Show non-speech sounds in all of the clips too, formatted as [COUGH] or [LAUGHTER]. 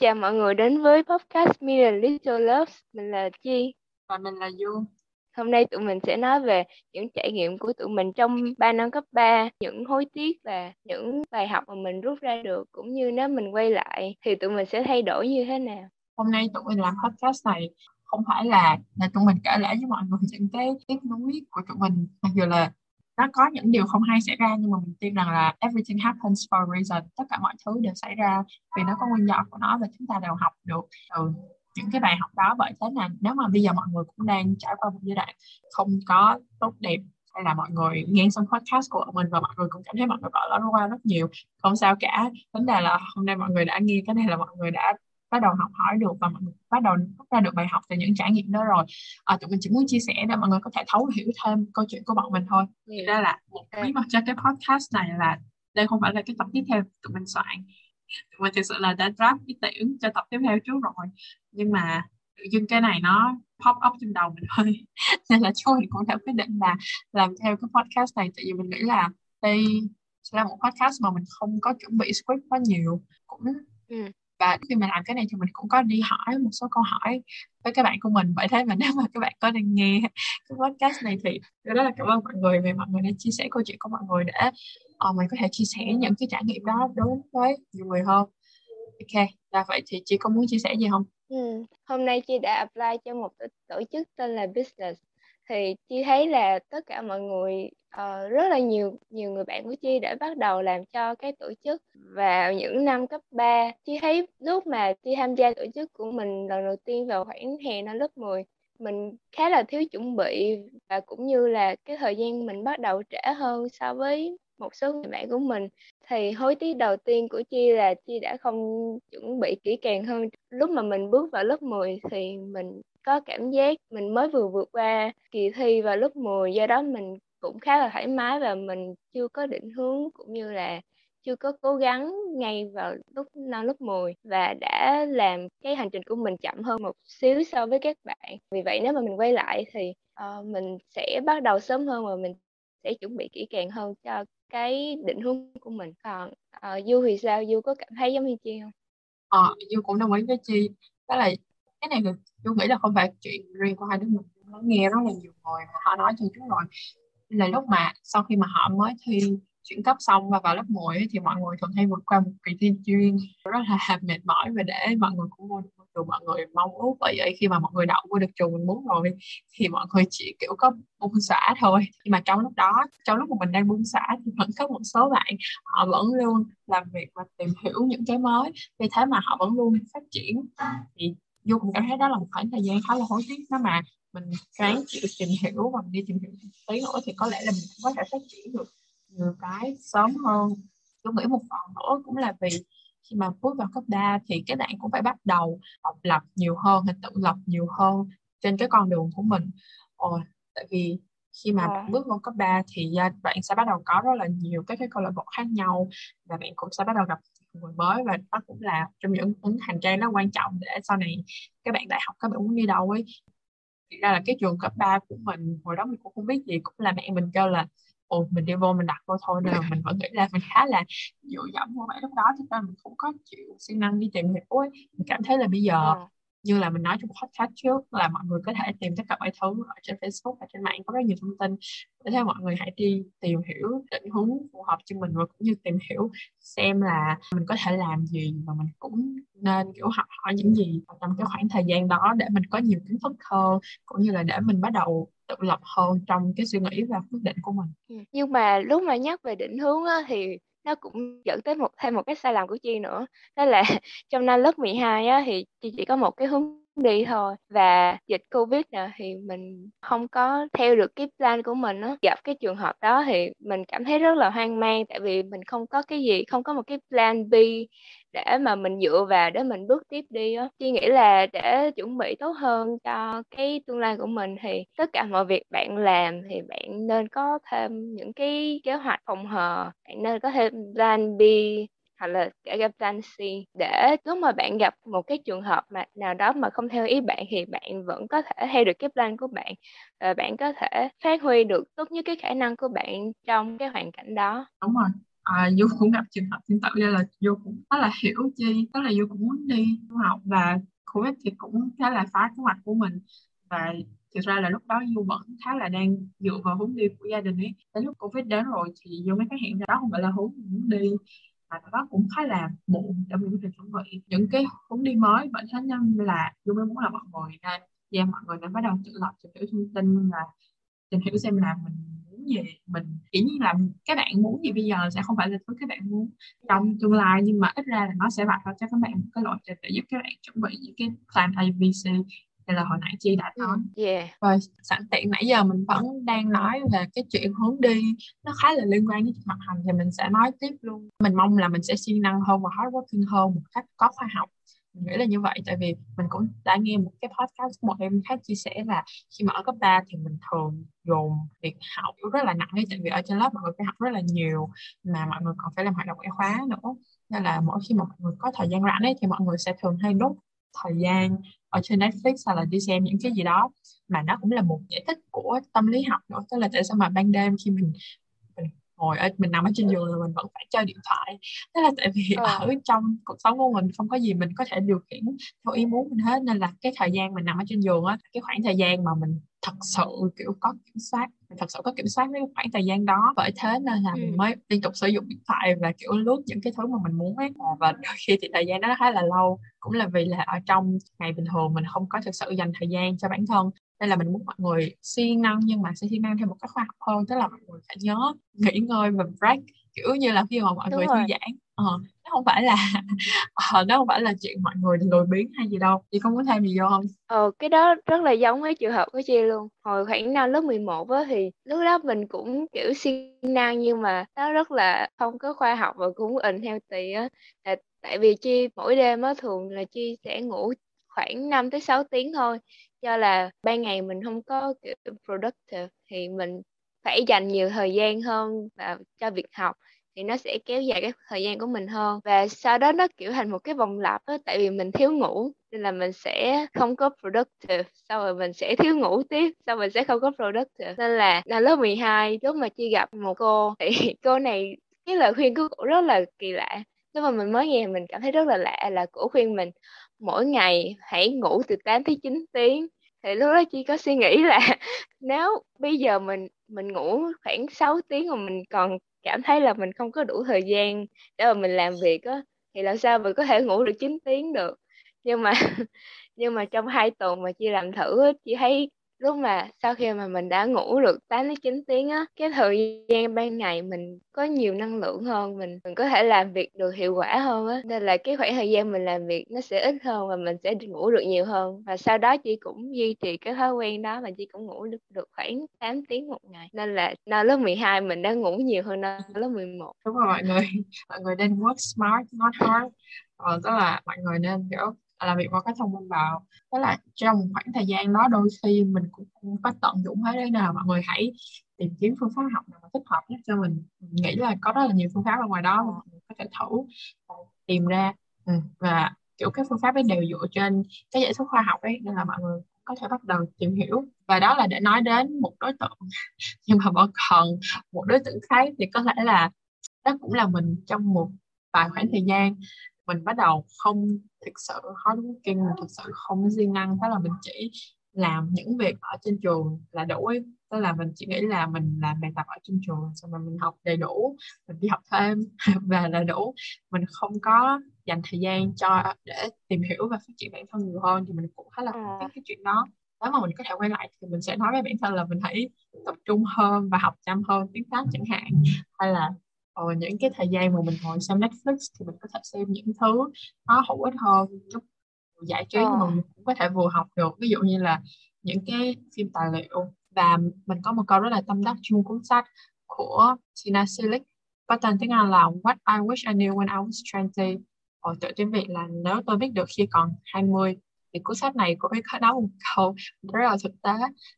chào mọi người đến với podcast Me Little Loves. Mình là Chi. Và mình là Du. Hôm nay tụi mình sẽ nói về những trải nghiệm của tụi mình trong 3 năm cấp 3, những hối tiếc và những bài học mà mình rút ra được cũng như nếu mình quay lại thì tụi mình sẽ thay đổi như thế nào. Hôm nay tụi mình làm podcast này không phải là là tụi mình kể lại với mọi người những cái tiếc nuối của tụi mình mặc dù là nó có những điều không hay xảy ra, nhưng mà mình tin rằng là everything happens for a reason. Tất cả mọi thứ đều xảy ra vì nó có nguyên do của nó và chúng ta đều học được từ những cái bài học đó. Bởi thế là nếu mà bây giờ mọi người cũng đang trải qua một giai đoạn không có tốt đẹp, hay là mọi người nghe xong podcast của mình và mọi người cũng cảm thấy mọi người bỏ lỡ qua rất nhiều, không sao cả. Vấn đề là hôm nay mọi người đã nghe, cái này là mọi người đã bắt đầu học hỏi được và mọi người bắt đầu rút ra được bài học từ những trải nghiệm đó rồi. À, tụi mình chỉ muốn chia sẻ để mọi người có thể thấu hiểu thêm câu chuyện của bọn mình thôi. Thì ra là một bí mật cho cái podcast này là đây không phải là cái tập tiếp theo tụi mình soạn. Tụi mình thực sự là đã draft ý tưởng cho tập tiếp theo trước rồi. Nhưng mà tự dưng cái này nó pop up trong đầu mình thôi. [LAUGHS] Nên là mình cũng đã quyết định là làm theo cái podcast này. Tại vì mình nghĩ là đây là một podcast mà mình không có chuẩn bị script quá nhiều. Cũng ừ và khi mà làm cái này thì mình cũng có đi hỏi một số câu hỏi với các bạn của mình. Vậy thế mà nếu mà các bạn có đang nghe cái podcast này thì rất là cảm ơn mọi người vì mọi người đã chia sẻ câu chuyện của mọi người để uh, mình có thể chia sẻ những cái trải nghiệm đó đối với nhiều người hơn. Ok là vậy thì chị có muốn chia sẻ gì không? Ừ. hôm nay chị đã apply cho một tổ chức tên là business. Thì chị thấy là tất cả mọi người uh, rất là nhiều nhiều người bạn của chi đã bắt đầu làm cho cái tổ chức vào những năm cấp 3 chi thấy lúc mà chi tham gia tổ chức của mình lần đầu tiên vào khoảng hè năm lớp 10 mình khá là thiếu chuẩn bị và cũng như là cái thời gian mình bắt đầu trễ hơn so với một số người bạn của mình. Thì hối tiếc đầu tiên của Chi là Chi đã không chuẩn bị kỹ càng hơn. Lúc mà mình bước vào lớp 10 thì mình có cảm giác mình mới vừa vượt qua kỳ thi vào lớp 10 do đó mình cũng khá là thoải mái và mình chưa có định hướng cũng như là chưa có cố gắng ngay vào lúc năm lớp 10 và đã làm cái hành trình của mình chậm hơn một xíu so với các bạn. Vì vậy nếu mà mình quay lại thì uh, mình sẽ bắt đầu sớm hơn và mình sẽ chuẩn bị kỹ càng hơn cho cái định hướng của mình. Còn uh, Du thì sao? Du có cảm thấy giống như Chi không? Ờ, Du cũng đồng ý với Chi. Đó là cái này tôi nghĩ là không phải chuyện riêng của hai đứa mình nó nghe rất là nhiều người mà họ nói cho chúng rồi là lúc mà sau khi mà họ mới thi chuyển cấp xong và vào lớp 10 thì mọi người thường hay vượt qua một kỳ thi chuyên rất là [LAUGHS] mệt mỏi và để mọi người cũng vô được trường mọi người mong ước bởi vậy, khi mà mọi người đậu vô được trường mình muốn rồi thì mọi người chỉ, kiểu, có buông xả thôi. Nhưng mà trong lúc đó, trong lúc mà mình đang buông xả thì vẫn có một số bạn, họ vẫn luôn làm việc và tìm hiểu những cái mới. Vì thế mà họ vẫn luôn phát triển. Thì vô cùng cảm thấy đó là một khoảng thời gian khá là hối tiếc đó mà mình ráng chịu tìm hiểu và mình đi tìm hiểu tí nữa thì có lẽ là mình cũng có thể phát triển được nhiều cái sớm hơn tôi nghĩ một phần nữa cũng là vì khi mà bước vào cấp 3 thì các bạn cũng phải bắt đầu học lập nhiều hơn hay tự lập nhiều hơn trên cái con đường của mình Ồ, tại vì khi mà à. bước vào cấp 3 thì bạn sẽ bắt đầu có rất là nhiều các cái câu lạc bộ khác nhau và bạn cũng sẽ bắt đầu gặp người mới và đó cũng là trong những ứng hành trang nó quan trọng để sau này các bạn đại học các bạn muốn đi đâu ấy thì ra là cái trường cấp 3 của mình, hồi đó mình cũng không biết gì, cũng là mẹ mình kêu là, ồ, mình đi vô mình đặt vô thôi. Nên là mình vẫn nghĩ là mình khá là dựa dẫm vô vậy lúc đó thì ra mình không có chịu siêng năng đi tìm hiểu ấy. Mình cảm thấy là bây giờ à như là mình nói trong podcast trước là mọi người có thể tìm tất cả mọi thứ ở trên Facebook và trên mạng có rất nhiều thông tin. Để theo mọi người hãy đi tìm hiểu định hướng phù hợp cho mình và cũng như tìm hiểu xem là mình có thể làm gì và mình cũng nên kiểu học hỏi những gì trong cái khoảng thời gian đó để mình có nhiều kiến thức hơn cũng như là để mình bắt đầu tự lập hơn trong cái suy nghĩ và quyết định của mình. Ừ, nhưng mà lúc mà nhắc về định hướng á, thì nó cũng dẫn tới một, thêm một cái sai lầm của Chi nữa. Đó là [LAUGHS] trong năm lớp 12 á thì chị chỉ có một cái hướng đi thôi. Và dịch Covid nè, thì mình không có theo được cái plan của mình á. Gặp cái trường hợp đó thì mình cảm thấy rất là hoang mang, tại vì mình không có cái gì, không có một cái plan B để mà mình dựa vào để mình bước tiếp đi á. Chị nghĩ là để chuẩn bị tốt hơn cho cái tương lai của mình thì tất cả mọi việc bạn làm thì bạn nên có thêm những cái kế hoạch phòng hờ. Bạn nên có thêm plan B hoặc là cả gặp plan C để lúc mà bạn gặp một cái trường hợp mà nào đó mà không theo ý bạn thì bạn vẫn có thể theo được cái plan của bạn và bạn có thể phát huy được tốt nhất cái khả năng của bạn trong cái hoàn cảnh đó. Đúng rồi. À, Du cũng gặp trường hợp tương tự nên là Du cũng rất là hiểu Chi tức là Du cũng muốn đi du học và Covid thì cũng khá là phá kế hoạch của mình. Và thực ra là lúc đó Du vẫn khá là đang dựa vào hướng đi của gia đình ấy. Đến lúc Covid đến rồi thì Du mới phát hiện ra đó không phải là hướng mình muốn đi và nó cũng khá là muộn trong những việc chuẩn bị những cái hướng đi mới vậy thế nên là Du mới muốn là mọi người nên và mọi người nên bắt đầu tự lập, tìm hiểu thông tin và tìm hiểu xem là mình muốn gì. Mình chỉ như là các bạn muốn gì bây giờ sẽ không phải là thứ các bạn muốn trong tương lai, nhưng mà ít ra là nó sẽ vạch ra cho các bạn một cái lộ trình để giúp các bạn chuẩn bị những cái plan ABC hay là hồi nãy chị đã nói. Yeah. rồi sẵn tiện nãy giờ mình vẫn đang nói về cái chuyện hướng đi nó khá là liên quan đến học hành thì mình sẽ nói tiếp luôn. Mình mong là mình sẽ siêng năng hơn và hardworking hơn một cách có khoa học. Mình nghĩ là như vậy tại vì mình cũng đã nghe một cái podcast một em khác chia sẻ là khi mà ở cấp 3 thì mình thường dồn việc học rất là nặng ấy tại vì ở trên lớp mọi người phải học rất là nhiều mà mọi người còn phải làm hoạt động ngoại khóa nữa. Nên là mỗi khi mà mọi người có thời gian rảnh ấy thì mọi người sẽ thường hay đốt thời gian ở trên Netflix hay là đi xem những cái gì đó mà nó cũng là một giải thích của tâm lý học nữa. Tức là tại sao mà ban đêm khi mình ngồi ở mình nằm ở trên giường rồi mình vẫn phải chơi điện thoại. Thế là tại vì ờ. ở trong cuộc sống của mình không có gì mình có thể điều khiển theo ý muốn mình hết. Nên là cái thời gian mình nằm ở trên giường á cái khoảng thời gian mà mình thật sự kiểu có kiểm soát mình thật sự có kiểm soát với khoảng thời gian đó bởi thế nên là ừ. mình mới liên tục sử dụng điện thoại và kiểu lướt những cái thứ mà mình muốn ấy và [LAUGHS] đôi khi thì thời gian đó khá là lâu cũng là vì là ở trong ngày bình thường mình không có thực sự dành thời gian cho bản thân nên là mình muốn mọi người siêng năng nhưng mà sẽ siêng năng theo một cách khoa học hơn tức là mọi người phải nhớ nghỉ ngơi và break kiểu như là khi mà mọi Đúng người rồi. thư giãn ờ, nó không phải là [LAUGHS] ờ, nó không phải là chuyện mọi người lười biếng hay gì đâu. Chị không có thêm gì vô không? Ờ cái đó rất là giống với trường hợp của chị luôn. Hồi khoảng năm lớp 11 á thì lúc đó mình cũng kiểu siêng năng nhưng mà nó rất là không có khoa học và cũng in theo tì á. Tại vì chi mỗi đêm á thường là chi sẽ ngủ khoảng 5 tới 6 tiếng thôi. Do là ban ngày mình không có kiểu productive thì mình phải dành nhiều thời gian hơn vào cho việc học thì nó sẽ kéo dài cái thời gian của mình hơn. Và sau đó nó kiểu thành một cái vòng lặp á, tại vì mình thiếu ngủ, nên là mình sẽ không có productive sau rồi mình sẽ thiếu ngủ tiếp sau mình sẽ không có productive. Nên là là lớp 12 lúc mà chi gặp một cô, thì [LAUGHS] cô này, cái lời khuyên của cô rất là kỳ lạ. Lúc mà mình mới nghe, mình cảm thấy rất là lạ là cổ khuyên mình, mỗi ngày hãy ngủ từ 8 tới 9 tiếng. Thì lúc đó chị có suy nghĩ là [LAUGHS] nếu bây giờ mình mình ngủ khoảng 6 tiếng mà mình còn cảm thấy là mình không có đủ thời gian để mà mình làm việc á, thì làm sao mình có thể ngủ được 9 tiếng được. Nhưng mà [LAUGHS] nhưng mà trong hai tuần mà chị làm thử chị thấy lúc mà sau khi mà mình đã ngủ được 8 đến 9 tiếng á cái thời gian ban ngày mình có nhiều năng lượng hơn mình mình có thể làm việc được hiệu quả hơn á. Nên là cái khoảng thời gian mình làm việc nó sẽ ít hơn và mình sẽ ngủ được nhiều hơn. Và sau đó chị cũng duy trì cái thói quen đó và chị cũng ngủ được được khoảng 8 tiếng một ngày. Nên là năm lớp 12 mình đã ngủ nhiều hơn năm lớp 11 đúng rồi mọi người mọi người nên work smart not hard. Ờ, tức là mọi người nên kiểu làm việc qua cái thông minh vào đó là trong khoảng thời gian đó đôi khi mình cũng không có tận dụng hết đấy nào mọi người hãy tìm kiếm phương pháp học nào thích hợp nhất cho mình. mình nghĩ là có rất là nhiều phương pháp ở ngoài đó mà mọi người có thể thử ờ, tìm ra ừ. và, kiểu các phương pháp ấy đều dựa trên cái giải thích khoa học ấy, nên là mọi người có thể bắt đầu tìm hiểu và đó là để nói đến một đối tượng [LAUGHS] nhưng mà vẫn còn một đối tượng khác thì có thể là đó cũng là mình trong một vài khoảng thời gian mình bắt đầu không thực sự hardworking mình thực sự không siêng năng đó là mình chỉ làm những việc ở trên trường là đủ ấy. tức là mình chỉ nghĩ là mình làm bài tập ở trên trường xong rồi mình học đầy đủ mình đi học thêm [LAUGHS] và là đủ. Mình không có dành thời gian cho để tìm hiểu và phát triển bản thân nhiều hơn thì mình cũng khá là thích cái chuyện đó. Nếu mà mình có thể quay lại thì mình sẽ nói với bản thân là mình hãy tập trung hơn và học chăm hơn tiếng Pháp chẳng hạn. Hay là ờ, những cái thời gian mà mình ngồi xem Netflix thì mình có thể xem những thứ nó hữu ích hơn giúp giải trí ờ. mà mình cũng có thể vừa học được. Ví dụ như là những cái phim tài liệu và mình có một câu rất là tâm đắc chung cuốn sách của Tina Silic. Có tên tiếng Anh là What I Wish I Knew When I Was 20 Ở tự tiếng Việt là nếu tôi biết được khi còn 20 thì cuốn sách này cũng có nói một câu rất là thực tế.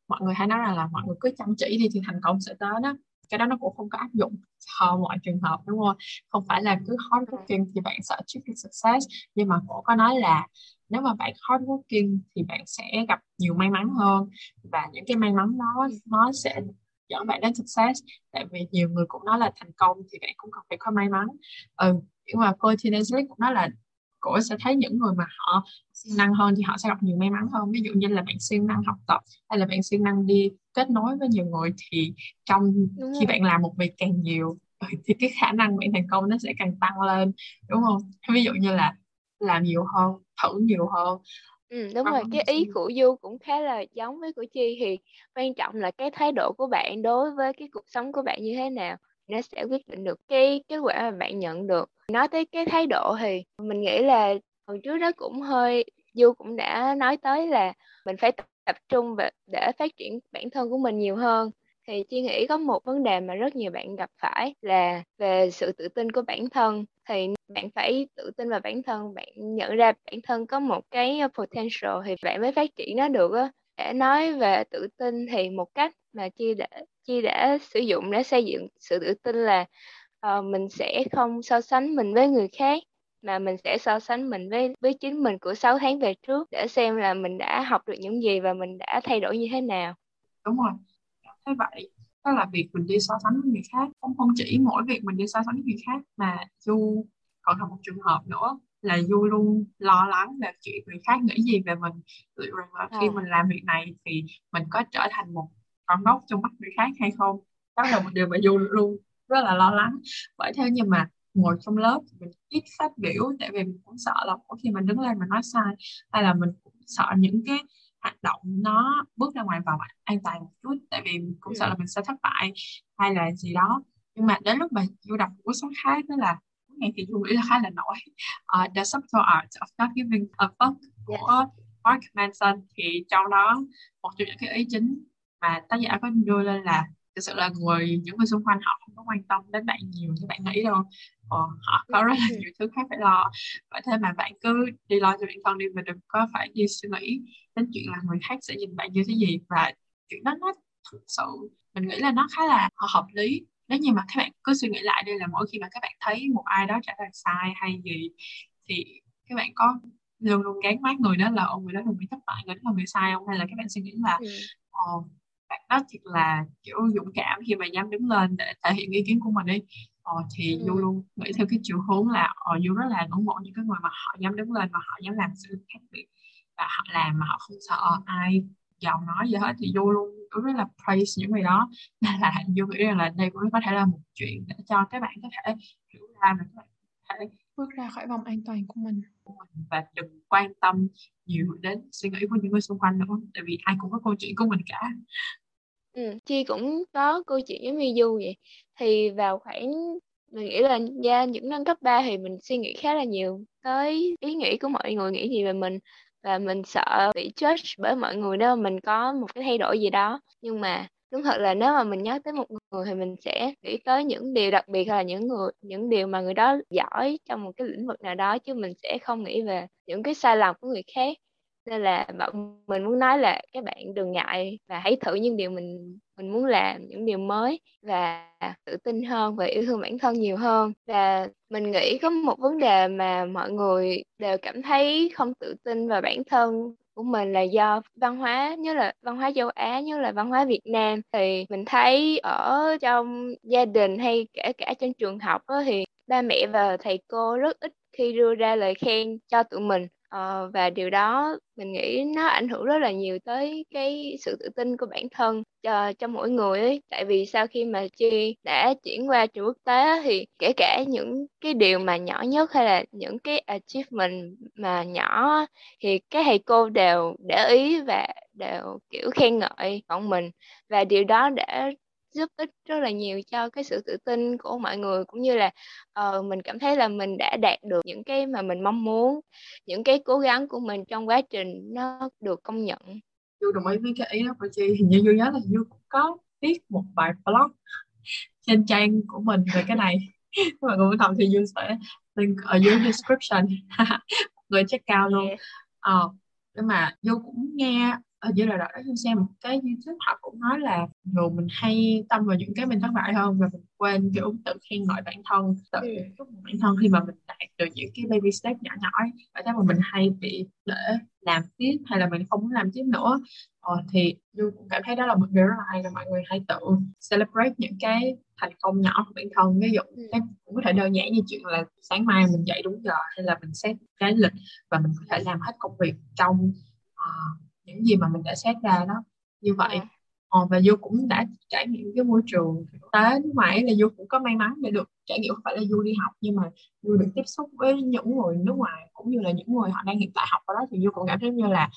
Mọi người hay nói rằng là mọi người cứ chăm chỉ đi thì thành công sẽ tới đó cái đó nó cũng không có áp dụng cho mọi trường hợp, đúng không? Không phải là cứ hard working thì bạn sẽ achieve success. Nhưng mà cổ có nói là nếu mà bạn hard working thì bạn sẽ gặp nhiều may mắn hơn. Và những cái may mắn đó, nó sẽ dẫn bạn đến success. Tại vì nhiều người cũng nói là thành công thì bạn cũng cần phải có may mắn. Ừ nhưng mà cô Tina cũng nói là cô sẽ thấy những người mà họ siêng năng hơn thì họ sẽ gặp nhiều may mắn hơn. Ví dụ như là bạn siêng năng học tập hay là bạn siêng năng đi kết nối với nhiều người thì trong đúng khi rồi. bạn làm một việc càng nhiều ừ, thì cái khả năng bạn thành công nó sẽ càng tăng lên đúng không? Ví dụ như là làm nhiều hơn thử nhiều hơn. Ừ, đúng rồi, cái ý của Du cũng khá là giống với của Chi thì quan trọng là cái thái độ của bạn đối với cái cuộc sống của bạn như thế nào nó sẽ quyết định được cái kết quả mà bạn nhận được. Nói tới cái thái độ thì mình nghĩ là hồi trước nó cũng hơi, Du cũng đã nói tới là mình phải tập trung và để phát triển bản thân của mình nhiều hơn. Thì Chi nghĩ có một vấn đề mà rất nhiều bạn gặp phải là về sự tự tin của bản thân. Thì bạn phải tự tin vào bản thân, bạn nhận ra bản thân có một cái potential thì bạn mới phát triển nó được á. Để nói về tự tin thì một cách mà chi để chi đã sử dụng để xây dựng sự tự tin là uh, mình sẽ không so sánh mình với người khác mà mình sẽ so sánh mình với với chính mình của 6 tháng về trước để xem là mình đã học được những gì và mình đã thay đổi như thế nào. Đúng rồi. Thấy vậy đó là việc mình đi so sánh với người khác. Không không chỉ mỗi việc mình đi so sánh với người khác mà du còn là một trường hợp nữa là du luôn lo lắng về chuyện người khác nghĩ gì về mình. Liệu rằng là khi à. mình làm việc này thì mình có trở thành một con ngốc trong mắt người khác hay không? Đó là một điều mà du luôn rất là lo lắng. Bởi thế nhưng mà ngồi trong lớp mình ít phát biểu tại vì mình cũng sợ là mỗi khi mình đứng lên mình nói sai hay là mình cũng sợ những cái hoạt động nó bước ra ngoài vào an toàn một chút tại vì cũng ừ. sợ là mình sẽ thất bại hay là gì đó. Nhưng mà đến lúc mà du đọc cuốn sách khác đó là ngày thì du nghĩ là khá là nổi. Uh, The Subtle Art of Not Giving a Fuck của yeah. Mark Manson. Thì trong đó một trong những cái ý chính mà tác giả có đưa lên là thực sự là người những người xung quanh họ không có quan tâm đến bạn nhiều như bạn nghĩ đâu. Ờ, họ có rất là ừ. nhiều thứ khác phải lo. Vậy thế mà bạn cứ đi lo cho bản thân đi và đừng có phải đi suy nghĩ đến chuyện là người khác sẽ nhìn bạn như thế gì. Và chuyện đó nó thực sự mình nghĩ là nó khá là hợp lý. Nếu như mà các bạn cứ suy nghĩ lại đây là mỗi khi mà các bạn thấy một ai đó trả lời sai hay gì thì các bạn có luôn luôn gán mát người đó là ông người đó là người thất bại người đó là người sai không? Hay là các bạn suy nghĩ là ừ. Ồ, bạn đó thật là kiểu dũng cảm khi mà dám đứng lên để thể hiện ý kiến của mình đi. Ờ, thì ừ. du luôn nghĩ theo cái chiều hướng là ờ, du rất là ngưỡng mộ những cái người mà họ dám đứng lên và họ dám làm sự khác biệt và họ làm mà họ không sợ ai giàu nói gì hết thì du luôn rất là praise những người đó. [LAUGHS] Nên là du nghĩ rằng là đây cũng có thể là một chuyện để cho các bạn có thể hiểu ra và các bạn có thể bước ra khỏi vòng an toàn của mình. Và đừng quan tâm nhiều đến suy nghĩ của những người xung quanh nữa tại vì ai cũng có câu chuyện của mình cả Ừ, Chi cũng có câu chuyện giống như Du vậy. Thì vào khoảng mình nghĩ là ra những năm cấp 3 thì mình suy nghĩ khá là nhiều tới ý nghĩ của mọi người nghĩ gì về mình và mình sợ bị judge bởi mọi người nếu mà mình có một cái thay đổi gì đó. Nhưng mà đúng thật là nếu mà mình nhớ tới một người thì mình sẽ nghĩ tới những điều đặc biệt là những người những điều mà người đó giỏi trong một cái lĩnh vực nào đó chứ mình sẽ không nghĩ về những cái sai lầm của người khác nên là bọn mình muốn nói là các bạn đừng ngại và hãy thử những điều mình mình muốn làm những điều mới và tự tin hơn và yêu thương bản thân nhiều hơn. Và mình nghĩ có một vấn đề mà mọi người đều cảm thấy không tự tin vào bản thân của mình là do văn hóa như là văn hóa châu Á như là văn hóa Việt Nam. Thì mình thấy ở trong gia đình hay kể cả trong trường học đó, thì ba mẹ và thầy cô rất ít khi đưa ra lời khen cho tụi mình. Ờ, và điều đó mình nghĩ nó ảnh hưởng rất là nhiều tới cái sự tự tin của bản thân cho cho mỗi người ấy. Tại vì sau khi mà Chi đã chuyển qua trường quốc tế thì kể cả những cái điều mà nhỏ nhất hay là những cái achievement mà nhỏ thì các thầy cô đều để ý và đều kiểu khen ngợi bọn mình và điều đó đã giúp ích rất là nhiều cho cái sự tự tin của mọi người cũng như là uh, mình cảm thấy là mình đã đạt được những cái mà mình mong muốn những cái cố gắng của mình trong quá trình nó được công nhận. Du đồng ý với cái ý đó của chị. Hình như Du nhớ là Du cũng có viết một bài blog trên trang của mình về cái này. [LAUGHS] Mọi người muốn đọc thì Du sẽ link ở dưới description. [LAUGHS] Người check cao luôn. Yeah. ờ, nhưng mà Du cũng nghe ở giai đoạn đó tôi xem một cái youtube họ cũng nói là dù mình hay tâm vào những cái mình thất bại hơn và mình quên kiểu tự khen ngợi bản thân tự Ừ. chúc mừng bản thân khi mà mình đạt được những cái baby step nhỏ nhỏ ấy tại thế mà mình hay bị để làm tiếp hay là mình không muốn làm tiếp nữa ờ, thì Du cũng cảm thấy đó là một điều rất là hay là mọi người hay tự celebrate những cái thành công nhỏ của bản thân ví dụ Ừ. cái cũng có thể đơn giản như chuyện là sáng mai mình dậy đúng giờ hay là mình set cái lịch và mình có thể làm hết công việc trong ờ, những gì mà mình đã set ra đó. Như vậy Ờ. Ờ, và Du cũng đã trải nghiệm cái môi trường thực tế nước ngoài là Du cũng có may mắn để được trải nghiệm. Không phải là Du đi học nhưng mà Du được tiếp xúc với những người nước ngoài cũng như là những người họ đang hiện tại học ở đó thì Du cũng cảm thấy như là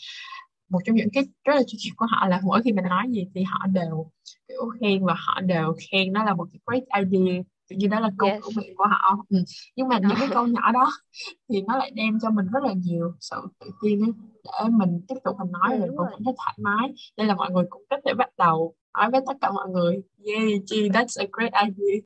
một trong những cái rất là chuyên nghiệp của họ là mỗi khi mình nói gì thì họ đều kiểu khen và họ đều khen nó là một cái great idea nhiên đó là câu Yes. miệng của họ. Ừ. nhưng mà những cái câu nhỏ đó [LAUGHS] thì nó lại đem cho mình rất là nhiều sự tự tin ấy, để mình tiếp tục mình nói Ừ, mình cũng cảm thấy thoải mái. Nên là mọi người cũng có thể bắt đầu nói với tất cả mọi người. Yeah Chi that's a great idea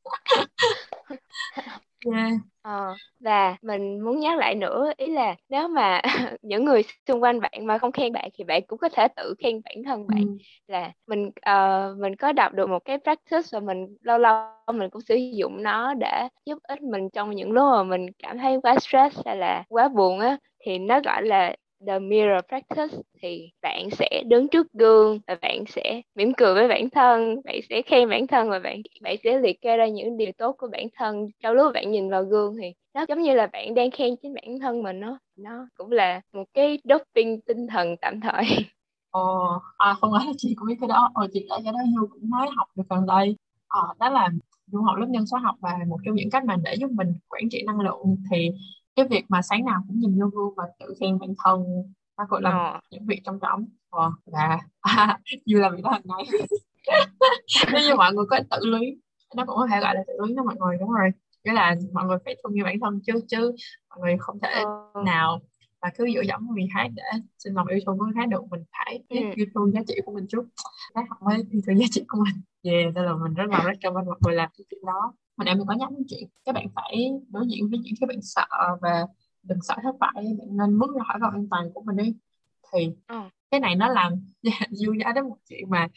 [LAUGHS] yeah Ờ, và mình muốn nhắc lại nữa ý là nếu mà [LAUGHS] những người xung quanh bạn mà không khen bạn thì bạn cũng có thể tự khen bản thân bạn ừ. là mình ờ, mình có đọc được một cái practice và mình lâu lâu mình cũng sử dụng nó để giúp ích mình trong những lúc mà mình cảm thấy quá stress hay là quá buồn á thì nó gọi là the mirror practice thì bạn sẽ đứng trước gương và bạn sẽ mỉm cười với bản thân bạn sẽ khen bản thân và bạn bạn sẽ liệt kê ra những điều tốt của bản thân. Trong lúc bạn nhìn vào gương thì nó giống như là bạn đang khen chính bản thân mình nó nó cũng là một cái doping tinh thần tạm thời. [LAUGHS] Ồ, à không ngờ là chị cũng biết cái đó. Ồ, chị đã cái đó Du cũng mới học được gần đây. Ờ, đó là Du học lớp nhân số học và một trong những cách mà để giúp mình quản trị năng lượng thì cái việc mà sáng nào cũng nhìn vô gương và tự khen bản thân nó gọi là Ờ. những việc trong trống. Ờ, và à, Du làm việc đó hàng ngày nếu như mọi người có tự luyến nó cũng có thể gọi là tự luyến đó mọi người đúng rồi. Nghĩa là mọi người phải thương yêu bản thân chứ chứ mọi người không thể Ờ. nào mà cứ dựa dẫm người khác để xin lòng yêu thương của người khác được. Mình phải Ừ. yêu thương giá trị của mình trước. Cái học mới yêu thương giá trị của mình. Yeah nên là mình rất là rất cảm ơn mọi người làm cái chuyện đó mình em mình có nhắc đến chuyện các bạn phải đối diện với những cái bạn sợ và đừng sợ thất bại bạn nên bước ra khỏi vòng an toàn của mình đi thì Ờ. cái này nó làm [LAUGHS] vui nhớ đến một chuyện mà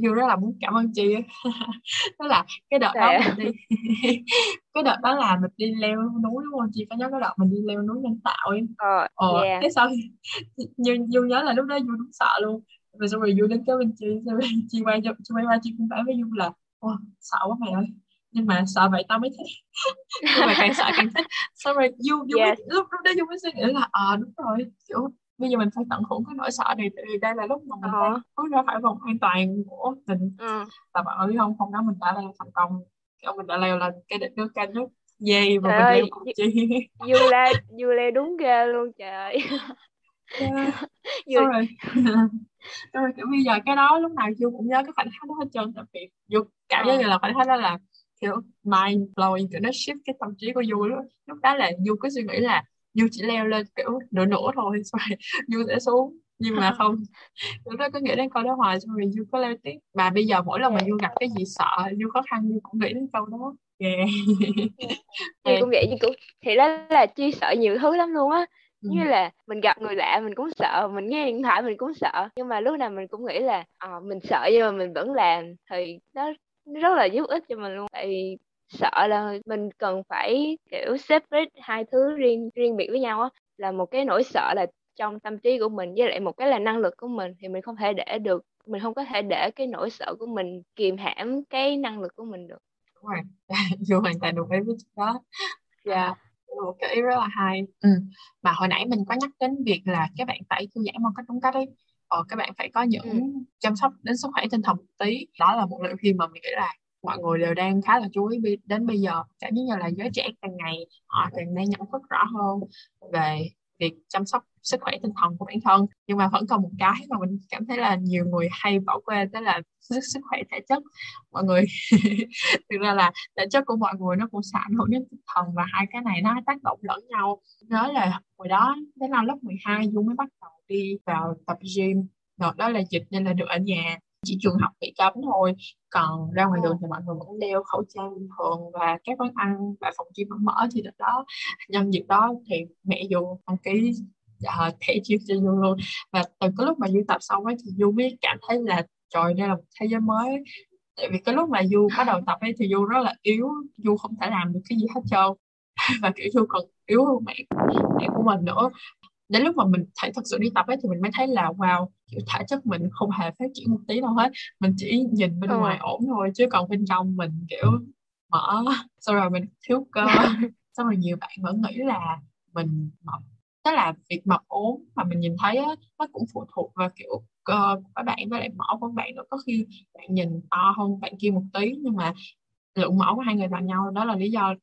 yêu rất là muốn cảm ơn chị [LAUGHS] đó là cái đợt đó Dạ. mình đi [LAUGHS] cái đợt đó là mình đi leo núi đúng không chị có nhớ cái đợt mình đi leo núi nhân tạo ấy Ờ, ờ yeah. thế sao như Du nhớ là lúc đó Du đúng sợ luôn rồi xong rồi Du đến kế bên chị xong rồi chị quay cho chị quay qua chị cũng bảo với Du là Ồ, sợ quá mày ơi nhưng mà sợ vậy tao mới thích [LAUGHS] nhưng mà càng sợ càng thích xong rồi Du Du Yes. mới, lúc lúc đó Du mới suy nghĩ là ờ đúng rồi kiểu bây giờ mình phải tận hưởng cái nỗi sợ này tại vì đây là lúc mà mình Ờ. bước ra khỏi vòng an toàn của mình Ừ. và bạn ơi không hôm đó mình đã leo thành công kiểu mình đã leo lên cái đỉnh nước cao nhất yay và Trời mình leo cùng chị Du le Du le đúng ghê luôn trời [LAUGHS] ơi. Yeah. Xong rồi [LAUGHS] xong rồi kiểu bây giờ cái đó lúc nào Du cũng nhớ cái khoảnh khắc đó hết trơn tại vì Du cảm giác Ờ. như là khoảnh khắc đó là kiểu mind blowing kiểu nó shift cái tâm trí của Du lúc lúc đó là Du cứ suy nghĩ là Du chỉ leo lên kiểu nửa nửa thôi [LAUGHS] xong rồi Du sẽ xuống nhưng mà không [LAUGHS] lúc đó cứ nghĩ đến câu đó hoài xong rồi Du có leo tiếp và bây giờ mỗi lần mà Du gặp cái gì sợ Du khó khăn Du cũng nghĩ đến câu đó yeah. [LAUGHS] Cũng vậy, Chi cũng thì đó là Chi sợ nhiều thứ lắm luôn á. Ừ. Như là mình gặp người lạ mình cũng sợ, mình nghe điện thoại mình cũng sợ. Nhưng mà lúc nào mình cũng nghĩ là ờ, mình sợ nhưng mà mình vẫn làm thì nó rất là giúp ích cho mình luôn. Tại vì sợ là mình cần phải kiểu separate hai thứ riêng riêng biệt với nhau á. Là một cái nỗi sợ là trong tâm trí của mình với lại một cái là năng lực của mình thì mình không thể để được mình không có thể để cái nỗi sợ của mình kìm hãm cái năng lực của mình được. đúng rồi [LAUGHS] Du hoàn toàn đồng ý với chuyện đó Dạ. À, một cái ý rất là hay ừ. mà hồi nãy mình có nhắc đến việc là các bạn phải thư giãn một cách đúng cách ấy ờ, các bạn phải có những Ừ. chăm sóc đến sức khỏe tinh thần một tí đó là một lời khuyên mà mình nghĩ là mọi người đều đang khá là chú ý đến bây giờ cảm giác như là giới trẻ càng ngày họ càng đang nhận thức rõ hơn về việc chăm sóc sức khỏe tinh thần của bản thân. Nhưng mà vẫn còn một cái mà mình cảm thấy là nhiều người hay bỏ qua, đó là sức sức khỏe thể chất. Mọi người [LAUGHS] thực ra là thể chất của mọi người nó cũng sẽ ảnh hưởng đến tinh thần và hai cái này nó tác động lẫn nhau. Nhớ là hồi đó đến năm lớp 12 dung mới bắt đầu đi vào tập gym. Đợt đó là dịch nên là được ở nhà chỉ trường học bị cấm thôi. Còn ra ngoài đường thì mọi người vẫn đeo khẩu trang bình thường và các quán ăn và phòng gym vẫn mở thì đợt đó nhân dịp đó thì mẹ dù đăng ký uh, thẻ chip cho Du luôn. Và từ cái lúc mà Du tập xong ấy thì Du mới cảm thấy là trời đây là một thế giới mới. Tại vì cái lúc mà Du bắt đầu tập ấy thì Du rất là yếu Du không thể làm được cái gì hết trơn. [LAUGHS] Và kiểu Du còn yếu hơn mẹ mẹ của mình nữa đến lúc mà mình thể thật sự đi tập ấy thì mình mới thấy là wow kiểu thể chất mình không hề phát triển một tí nào hết. Mình chỉ nhìn bên ừ. ngoài ổn thôi chứ còn bên trong mình kiểu mở sau rồi mình thiếu cơ. [LAUGHS] Xong rồi nhiều bạn vẫn nghĩ là mình mập. Tức là việc mập ốm mà mình nhìn thấy á, nó cũng phụ thuộc vào kiểu cơ của các bạn với lại mỡ của bạn nữa. Có khi bạn nhìn to hơn bạn kia một tí nhưng mà lượng mỡ của hai người bằng nhau đó là lý do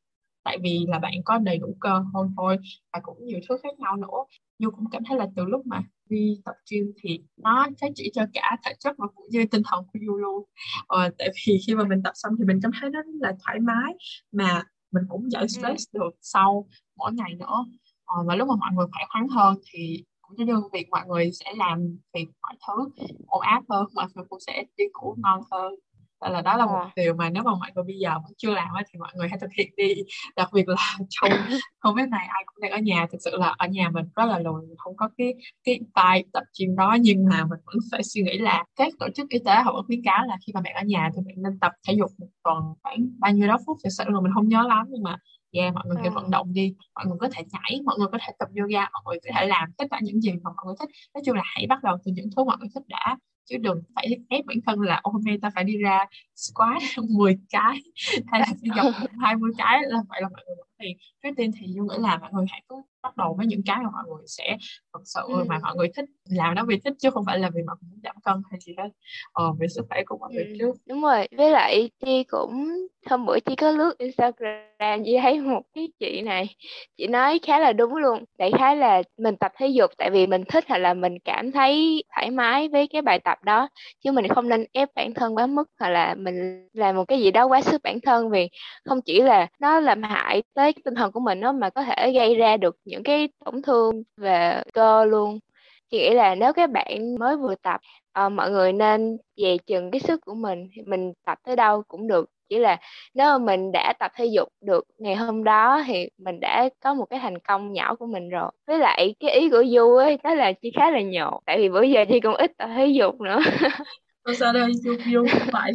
tại vì là bạn có đầy đủ cơ hơn thôi và cũng nhiều thứ khác nhau nữa. Du cũng cảm thấy là từ lúc mà đi tập gym thì nó phát triển cho cả thể chất và cũng như tinh thần của Du luôn. Ờ, tại vì [LAUGHS] khi mà mình tập xong thì mình cảm thấy nó là thoải mái mà mình cũng giải stress được sau mỗi ngày nữa. Ờ, và lúc mà mọi người khỏe khoắn hơn thì cũng như việc mọi người sẽ làm việc mọi thứ ổn áp hơn mọi người cũng sẽ đi ngủ ngon hơn Tại là đó là một à. điều mà nếu mà mọi người bây giờ vẫn chưa làm thì mọi người hãy thực hiện đi. Đặc biệt là [LAUGHS] trong [LAUGHS] covid này ai cũng đang ở nhà thực sự là ở nhà mình rất là lười không có cái cái tài tập gym đó nhưng mà mình vẫn phải suy nghĩ là các tổ chức y tế họ vẫn khuyến cáo là khi mà bạn ở nhà thì bạn nên tập thể dục một tuần khoảng bao nhiêu đó phút thực sự là mình không nhớ lắm nhưng mà yeah, mọi người hãy vận động đi mọi người có thể nhảy mọi người có thể tập yoga mọi người có thể làm tất cả những gì mà mọi người thích. Nói chung là hãy bắt đầu từ những thứ mọi người thích đã chứ đừng phải ép bản thân là hôm nay ta phải đi ra squat 10 cái [LAUGHS] hay là đi dọc 20 cái là vậy là mọi người thì tiên thì dung nghĩ là mọi người hãy cứ bắt đầu với những cái mà mọi người sẽ thật sự ừ. mà mọi người thích làm nó vì thích chứ không phải là vì mọi người muốn giảm cân hay gì hết ờ, về sức khỏe của mọi người ừ. trước đúng rồi với lại chi cũng hôm bữa chi có lướt instagram chi thấy một cái chị này chị nói khá là đúng luôn đại khái là mình tập thể dục tại vì mình thích hay là mình cảm thấy thoải mái với cái bài tập đó chứ mình không nên ép bản thân quá mức hoặc là mình làm một cái gì đó quá sức bản thân vì không chỉ là nó làm hại tới tinh thần của mình đó mà có thể gây ra được những cái tổn thương về cơ luôn. Chị nghĩ là nếu các bạn mới vừa tập à, mọi người nên về chừng cái sức của mình mình tập tới đâu cũng được. Chỉ là nếu mà mình đã tập thể dục được ngày hôm đó thì mình đã có một cái thành công nhỏ của mình rồi. Với lại cái ý của du ấy đó là chị khá là nhộn tại vì bữa giờ chị cũng ít tập thể dục nữa. [LAUGHS] Không sao đâu, Du, Du cũng vậy.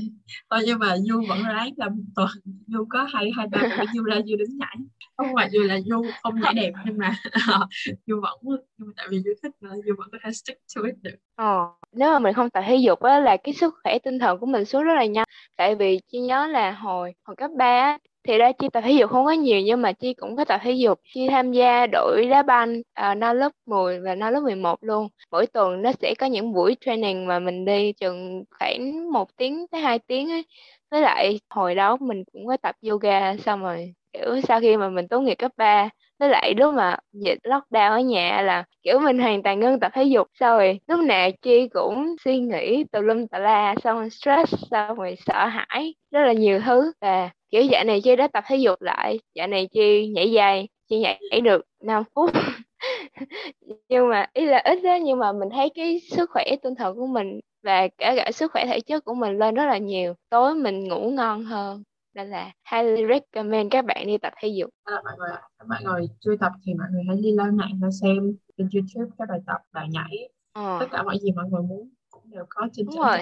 Thôi nhưng mà Du vẫn ráng là một tuần Du có hai hai ba buổi Du ra Du đứng nhảy. Không phải dù là Du không nhảy đẹp nhưng mà [LAUGHS] ờ, Du vẫn nhưng mà tại vì Du thích mà Du vẫn có thể stick to it được. Ờ, nếu mà mình không tập thể dục á là cái sức khỏe tinh thần của mình xuống rất là nhanh. Tại vì chị nhớ là hồi hồi cấp ba thì ra chi tập thể dục không có nhiều nhưng mà chi cũng có tập thể dục. Chi tham gia đội đá banh à, uh, năm lớp 10 và năm lớp 11 luôn. Mỗi tuần nó sẽ có những buổi training mà mình đi chừng khoảng một tiếng tới hai tiếng ấy. Với lại hồi đó mình cũng có tập yoga xong rồi kiểu sau khi mà mình tốt nghiệp cấp 3 với lại lúc mà dịch lockdown ở nhà là kiểu mình hoàn toàn ngưng tập thể dục. Xong rồi lúc nào chi cũng suy nghĩ tùm lum tà la xong rồi stress xong rồi sợ hãi rất là nhiều thứ. Và kiểu dạo này chi đã tập thể dục lại. Dạo này chi nhảy dây chi nhảy được 5 phút. [LAUGHS] Nhưng mà ý là ít đó nhưng mà mình thấy cái sức khỏe tinh thần của mình và cả cả sức khỏe thể chất của mình lên rất là nhiều. Tối mình ngủ ngon hơn. Nên là highly recommend các bạn đi tập thể dục. À, mọi người các bạn ngồi chưa tập thì mọi người hãy đi lên mạng và xem trên youtube các bài tập bài nhảy. Ờ. tất cả mọi gì mọi người muốn cũng đều có trên Đúng rồi.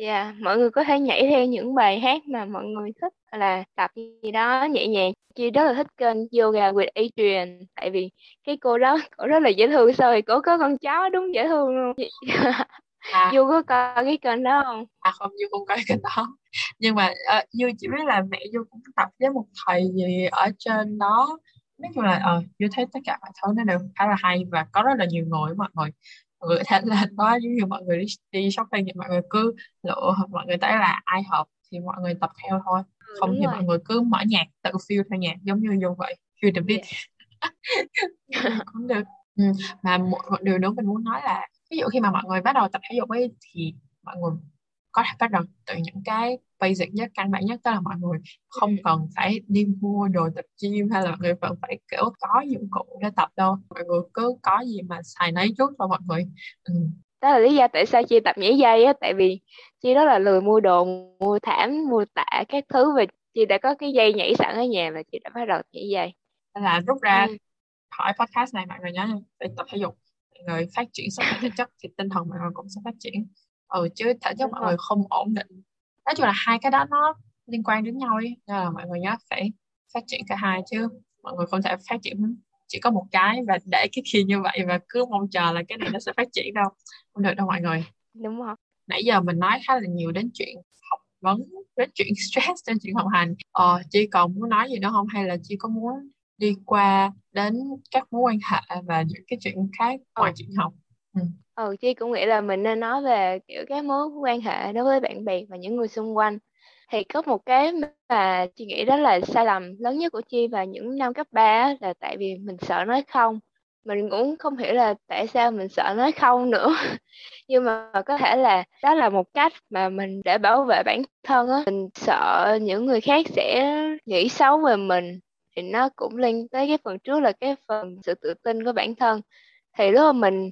Dạ, yeah, mọi người có thể nhảy theo những bài hát mà mọi người thích là tập gì đó nhẹ nhàng. Chị rất là thích kênh Yoga with Adrian tại vì cái cô đó cổ rất là dễ thương sao rồi cổ có con chó đúng dễ thương luôn. À, [LAUGHS] Du có coi cái kênh đó không? À không, Du không coi kênh đó. Nhưng mà uh, Du chỉ biết là mẹ Du cũng tập với một thầy gì ở trên đó. Nói chung là uh, Du thấy tất cả mọi thứ nó đều khá là hay và có rất là nhiều người mọi người mọi người có thể lên đó giống như mọi người đi, đi shopping thì mọi người cứ lựa mọi người thấy là ai hợp thì mọi người tập theo thôi ừ, không thì rồi. mọi người cứ mở nhạc tự feel theo nhạc giống như vô vậy feel the beat yeah. cũng được ừ. mà một, một điều nữa mình muốn nói là ví dụ khi mà mọi người bắt đầu tập thể dục ấy thì mọi người có thể bắt đầu từ những cái basic nhất căn bản nhất đó là mọi người không cần phải đi mua đồ tập gym hay là mọi người vẫn phải kiểu có dụng cụ để tập đâu. Mọi người cứ có gì mà xài nấy chút cho mọi người. Ừ. đó là lý do tại sao chị tập nhảy dây á tại vì chị rất là lười mua đồ mua thảm mua tạ các thứ và chị đã có cái dây nhảy sẵn ở nhà và chị đã bắt đầu nhảy dây. Là rút ra ừ. hỏi podcast này mọi người nhớ để tập thể dục. Mọi người phát triển sức khỏe thể chất thì tinh thần mọi người cũng sẽ phát triển ừ chứ thể chất mọi người không ổn định. Nói chung là hai cái đó nó liên quan đến nhau ấy nên là mọi người nhớ phải phát triển cả hai chứ. Mọi người không thể phát triển chỉ có một cái và để cái kia như vậy và cứ mong chờ là cái này nó sẽ phát triển đâu. Không được đâu mọi người. Đúng không nãy giờ mình nói khá là nhiều đến chuyện học vấn đến chuyện [LAUGHS] stress đến chuyện học hành. Ờ chị còn muốn nói gì nữa không? Hay là chị có muốn đi qua đến các mối quan hệ và những cái chuyện khác ngoài chuyện học? Ừ ừ chị cũng nghĩ là mình nên nói về, kiểu, cái mối quan hệ đối với bạn bè và những người xung quanh. Thì có một cái mà chị nghĩ đó là sai lầm lớn nhất của Chi vào những năm cấp 3 là tại vì mình sợ nói không. Mình cũng không hiểu là tại sao mình sợ nói không nữa. [LAUGHS] Nhưng mà có thể là đó là một cách mà mình để bảo vệ bản thân á. Mình sợ những người khác sẽ nghĩ xấu về mình. Thì nó cũng liên tới cái phần trước là cái phần sự tự tin của bản thân. Thì lúc mà mình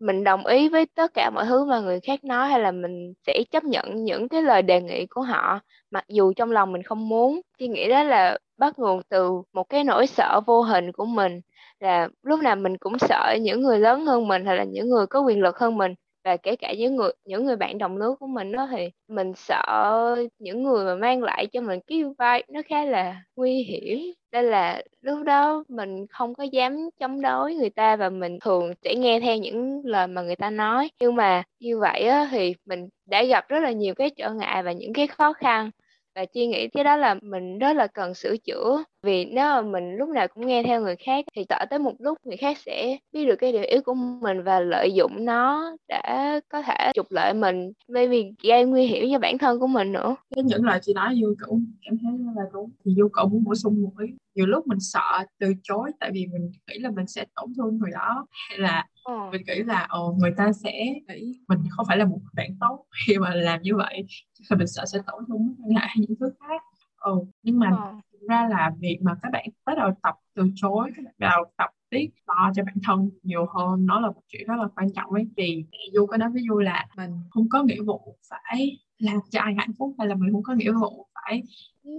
mình đồng ý với tất cả mọi thứ mà người khác nói, hay là mình sẽ chấp nhận những cái lời đề nghị của họ, mặc dù trong lòng mình không muốn. Suy nghĩ đó là bắt nguồn từ một cái nỗi sợ vô hình của mình, là lúc nào mình cũng sợ những người lớn hơn mình hay là những người có quyền lực hơn mình và kể cả những người những người bạn đồng lứa của mình đó thì mình sợ những người mà mang lại cho mình cái vai nó khá là nguy hiểm. Nên là lúc đó mình không có dám chống đối người ta và mình thường sẽ nghe theo những lời mà người ta nói. Nhưng mà như vậy á, thì mình đã gặp rất là nhiều cái trở ngại và những cái khó khăn. Và chi nghĩ cái đó là mình rất là cần sửa chữa vì nếu mà mình lúc nào cũng nghe theo người khác thì sợ tới một lúc người khác sẽ biết được cái điều yếu của mình và lợi dụng nó để có thể trục lợi mình bởi vì gây nguy hiểm cho bản thân của mình nữa cái những lời chị nói vô cậu em thấy là đúng thì vô cậu muốn bổ sung một ý nhiều lúc mình sợ từ chối tại vì mình nghĩ là mình sẽ tổn thương người đó hay là ừ. mình nghĩ là ồ người ta sẽ nghĩ mình không phải là một bạn tốt [LAUGHS] khi mà làm như vậy thì mình sợ sẽ tổn thương mối quan hệ hay những thứ khác ừ. nhưng mà ừ. Ra là việc mà các bạn bắt đầu tập từ chối các bạn bắt đầu tập biết lo cho bản thân nhiều hơn nó là một chuyện rất là quan trọng ấy. Thì du có nói với du là mình không có nghĩa vụ phải làm cho ai hạnh phúc hay là mình không có nghĩa vụ phải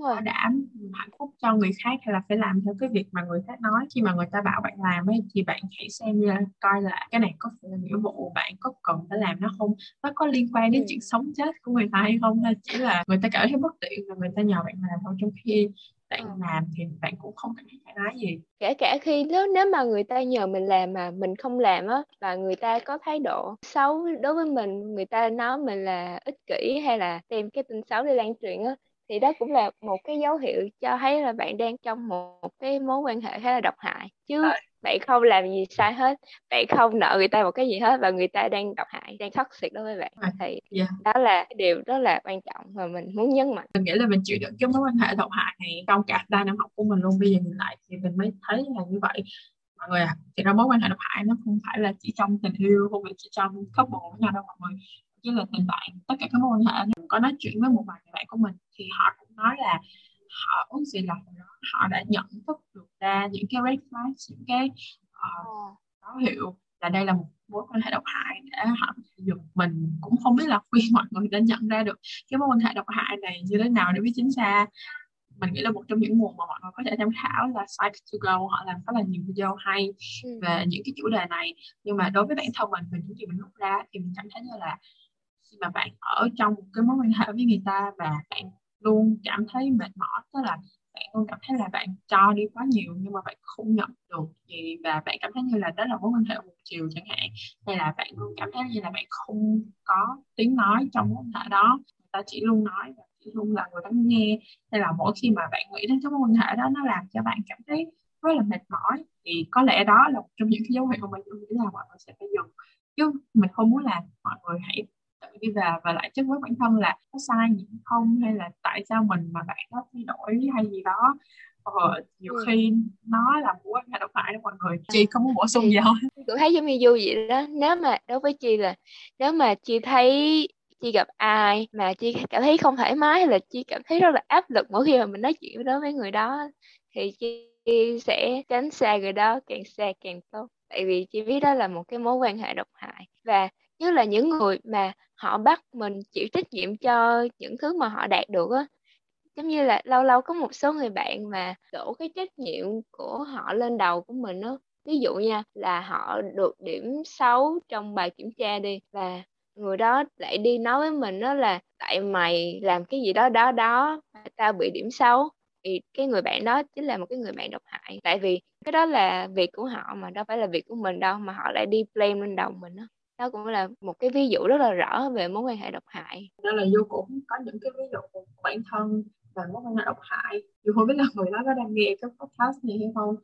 bảo đảm hạnh phúc cho người khác hay là phải làm theo cái việc mà người khác nói. Khi mà người ta bảo bạn làm ấy thì bạn hãy xem là coi là cái này có phải là nghĩa vụ bạn có cần phải làm nó không? Nó có liên quan đến ừ. chuyện sống chết của người ta hay không? Hay chỉ là người ta cảm thấy bất tiện và người ta nhờ bạn làm thôi. Trong khi bạn ừ. làm thì bạn cũng không thoải mái gì kể cả khi nếu nếu mà người ta nhờ mình làm mà mình không làm á và người ta có thái độ xấu đối với mình người ta nói mình là ích kỷ hay là tìm cái tin xấu để lan truyền á thì đó cũng là một cái dấu hiệu cho thấy là bạn đang trong một cái mối quan hệ khá là độc hại chứ à. Bạn không làm gì sai hết bạn không nợ người ta một cái gì hết và người ta đang độc hại đang thất toxic đối với bạn à. thì yeah. Dạ. đó là cái điều rất là quan trọng mà mình muốn nhấn mạnh mình nghĩ là mình chịu được cái mối quan hệ độc hại này trong cả ba năm học của mình luôn bây giờ nhìn lại thì mình mới thấy là như vậy mọi người à thì ra mối quan hệ độc hại nó không phải là chỉ trong tình yêu không phải chỉ trong couple với nhau đâu mọi người như là tình bạn tất cả các mối quan hệ mình có nói chuyện với một vài người bạn của mình thì họ cũng nói là họ uống gì là họ đã nhận thức được ra những cái red flags những cái uh, báo hiệu là đây là một mối quan hệ độc hại để họ dùng mình. Cũng không biết là [LAUGHS] khuyên mọi người đã nhận ra được cái mối quan hệ độc hại này như thế nào để biết chính xác. Mình nghĩ là một trong những nguồn mà mọi người có thể tham khảo là Psych to Go. Họ làm khá là nhiều video hay ừ. về những cái chủ đề này. Nhưng mà đối với bản thân mình và những gì mình rút ra thì mình cảm thấy như là khi mà bạn ở trong một cái mối quan hệ với người ta và bạn luôn, cảm thấy mệt mỏi, tức là bạn luôn cảm thấy là bạn cho đi quá nhiều nhưng mà bạn không nhận được gì và bạn cảm thấy như là đó là mối quan hệ một chiều chẳng hạn, hay là bạn luôn cảm thấy như là bạn không có tiếng nói trong mối quan hệ đó. Người ta chỉ luôn nói và chỉ luôn là người lắng nghe hay là mỗi khi mà bạn nghĩ đến cái mối quan hệ đó, nó làm cho bạn cảm thấy rất là mệt mỏi. Thì có lẽ đó là một trong những cái dấu hiệu mà mình nghĩ là mọi người sẽ phải dừng chứ mình không muốn là mọi người hãy tự về và lại chất vấn bản thân là có sai gì không? Hay là tại sao mình mà bạn đó thay đổi hay gì đó? Ờ, nhiều ừ. khi nó là quan hệ độc hại đó mọi người. Chị không muốn bổ sung gì không [LAUGHS] tôi thấy giống như du vậy đó. Nếu mà đối với chị là nếu mà chị thấy chị gặp ai mà chị cảm thấy không thoải mái hay là chị cảm thấy rất là áp lực mỗi khi mà mình nói chuyện đối với người đó thì chị sẽ tránh xa người đó càng xa càng tốt. Tại vì chị biết đó là một cái mối quan hệ độc hại. Và nhất là những người mà họ bắt mình chịu trách nhiệm cho những thứ mà họ đạt được á. Giống như là lâu lâu có một số người bạn mà đổ cái trách nhiệm của họ lên đầu của mình á. Ví dụ nha, là họ được điểm 6 trong bài kiểm tra đi và người đó lại đi nói với mình đó là tại mày làm cái gì đó đó đó mà tao bị điểm 6 thì cái người bạn đó chính là một cái người bạn độc hại. Tại vì cái đó là việc của họ mà, đâu phải là việc của mình đâu mà họ lại đi blame lên đầu mình đó đó cũng là một cái ví dụ rất là rõ về mối quan hệ độc hại. Nên là du cũng có những cái ví dụ của bản thân và mối quan hệ độc hại. Dù không biết là người đó có đang nghe cái podcast này hay không.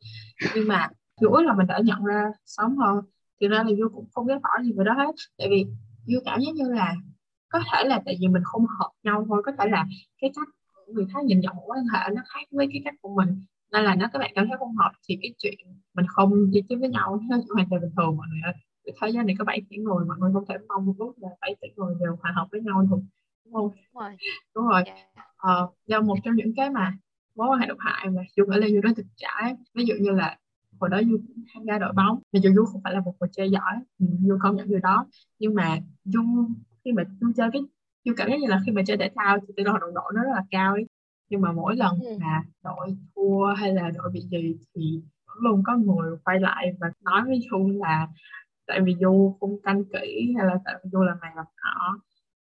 Nhưng mà chủ là mình đã nhận ra sớm hơn. Thì ra là du cũng không biết rõ gì về đó hết. Tại vì du cảm giác như là có thể là tại vì mình không hợp nhau thôi. Có thể là cái cách người khác nhìn nhận mối quan hệ nó khác với cái cách của mình. Nên là nếu các bạn cảm thấy không hợp thì cái chuyện mình không đi tiếp với nhau nó hoàn toàn bình thường mọi người ơi thế giới này có 7 tỷ người mọi người không thể mong lúc là 7 tỷ người đều hòa hợp với nhau được đúng không đúng rồi đúng rồi yeah. ờ, do một trong những cái mà mối quan hệ độc hại mà dù nghĩ là dù đó thực trải ví dụ như là hồi đó du tham gia đội bóng mặc dù du không phải là một người chơi giỏi du công nhận điều đó nhưng mà du khi mà du chơi cái du cảm giác như là khi mà chơi thể thao thì thần đồng đội nó rất là cao ấy nhưng mà mỗi lần ừ. mà đội thua hay là đội bị gì thì vẫn luôn có người quay lại và nói với du là tại vì du không canh kỹ hay là tại vì du làm này làm họ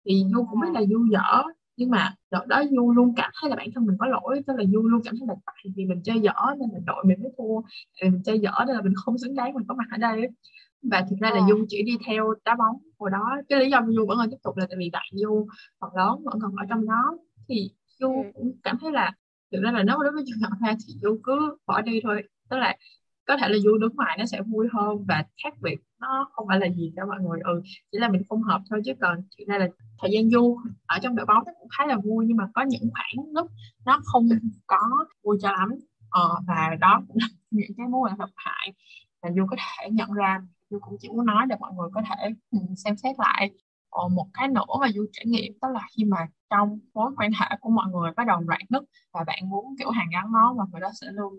thì du cũng biết là du dở nhưng mà đợt đó du luôn cảm thấy là bản thân mình có lỗi tức là du luôn cảm thấy là tại vì mình chơi dở nên là đội mình mới thua. Tại vì mình chơi dở nên là mình không xứng đáng mình có mặt ở đây. Và thực ra là du chỉ đi theo đá bóng hồi đó. Cái lý do du vẫn còn tiếp tục là tại vì bạn du phần lớn vẫn còn ở trong đó. Thì du ừ. cũng cảm thấy là thực ra là nếu đối với trường hợp ra thì du cứ bỏ đi thôi. Tức là có thể là du đứng ngoài nó sẽ vui hơn và khác biệt nó không phải là gì cho mọi người. Ừ chỉ là mình không hợp thôi chứ còn chuyện này là thời gian du ở trong đội bóng nó cũng khá là vui nhưng mà có những khoảng lúc nó không có vui cho lắm. Ờ, và đó cũng là [LAUGHS] những cái mối quan hệ hại và du có thể nhận ra. Du cũng chỉ muốn nói để mọi người có thể ừ, xem xét lại. Còn một cái nữa mà du trải nghiệm đó là khi mà trong mối quan hệ của mọi người bắt đầu rạn nứt và bạn muốn kiểu hàng gắn nó mà người đó sẽ luôn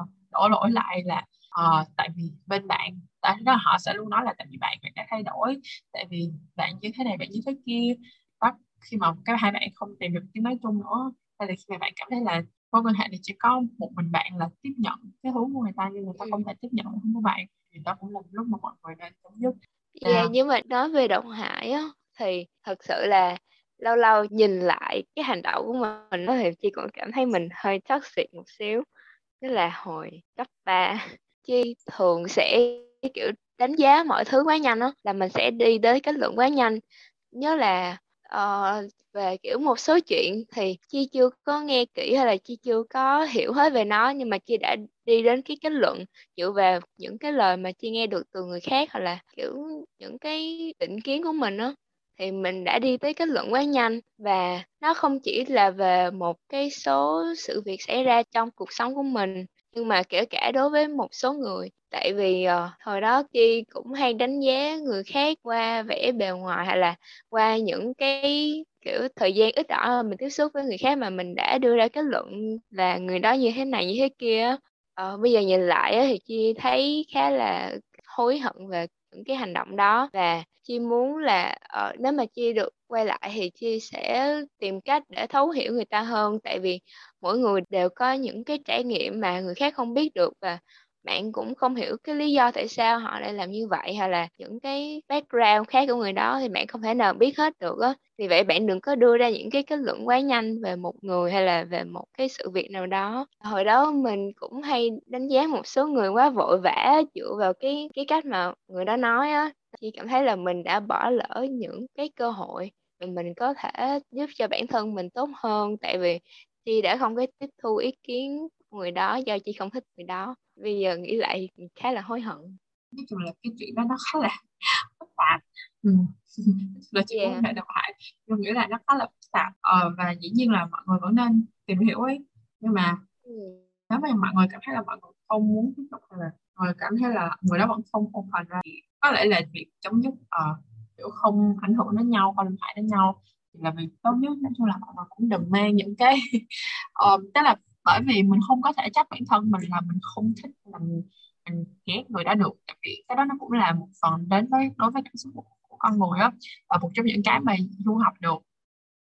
uh, đổ lỗi lại là uh, tại vì bên bạn tại đó họ sẽ luôn nói là tại vì bạn bạn đã thay đổi tại vì bạn như thế này bạn như thế kia. Đó khi mà các hai bạn không tìm được tiếng nói chung nữa hay là khi mà bạn cảm thấy là mối quan hệ này chỉ có một mình bạn là tiếp nhận cái hướng của người ta nhưng người ta không thể tiếp nhận hướng của bạn thì đó cũng là lúc mà mọi người nên chấm dứt dạ. yeah, nhưng mà nói về động hại á thì thật sự là lâu lâu nhìn lại cái hành động của mình nó thì chị cũng cảm thấy mình hơi toxic một xíu tức là hồi cấp 3 chi thường sẽ kiểu đánh giá mọi thứ quá nhanh đó là mình sẽ đi tới kết luận quá nhanh. Nhớ là uh, về kiểu một số chuyện thì chi chưa có nghe kỹ hay là chi chưa có hiểu hết về nó nhưng mà chi đã đi đến cái kết luận dựa vào những cái lời mà chi nghe được từ người khác hoặc là kiểu những cái định kiến của mình đó thì mình đã đi tới kết luận quá nhanh và nó không chỉ là về một cái số sự việc xảy ra trong cuộc sống của mình nhưng mà kể cả đối với một số người tại vì uh, hồi đó chi cũng hay đánh giá người khác qua vẻ bề ngoài hay là qua những cái kiểu thời gian ít ỏi mình tiếp xúc với người khác mà mình đã đưa ra kết luận là người đó như thế này như thế kia uh, bây giờ nhìn lại thì chi thấy khá là hối hận về những cái hành động đó. Và chi muốn là uh, nếu mà chi được quay lại thì chi sẽ tìm cách để thấu hiểu người ta hơn. Tại vì mỗi người đều có những cái trải nghiệm mà người khác không biết được và bạn cũng không hiểu cái lý do tại sao họ lại làm như vậy hay là những cái background khác của người đó thì bạn không thể nào biết hết được á. Vì vậy bạn đừng có đưa ra những cái kết luận quá nhanh về một người hay là về một cái sự việc nào đó. Hồi đó mình cũng hay đánh giá một số người quá vội vã dựa vào cái cái cách mà người đó nói á. Chị cảm thấy là mình đã bỏ lỡ những cái cơ hội mà mình có thể giúp cho bản thân mình tốt hơn. Tại vì chị đã không có tiếp thu ý kiến người đó do Chi không thích người đó. Bây giờ nghĩ lại khá là hối hận. Nói chung là cái chuyện đó nó khá là [LAUGHS] phức tạp. Ừ. [LAUGHS] là chỉ yeah. muốn độc hại nhưng nghĩ là nó khá là phức tạp. Ờ, và dĩ nhiên là mọi người vẫn nên tìm hiểu ấy. Nhưng mà ừ. nếu mà mọi người cảm thấy là mọi người không muốn tiếp tục hay là mọi người cảm thấy là người đó vẫn không open ra thì có lẽ là việc chấm dứt uh, kiểu không ảnh hưởng đến nhau không hại đến nhau thì là việc tốt nhất. Nói chung là mọi người cũng đừng mang những cái uh, [LAUGHS] tức là bởi vì mình không có thể trách bản thân mình là mình không thích mình mình ghét người đó được. Tại vì cái đó nó cũng là một phần đến với đối với cảm xúc của, của con người á. Và một trong những cái mà du học được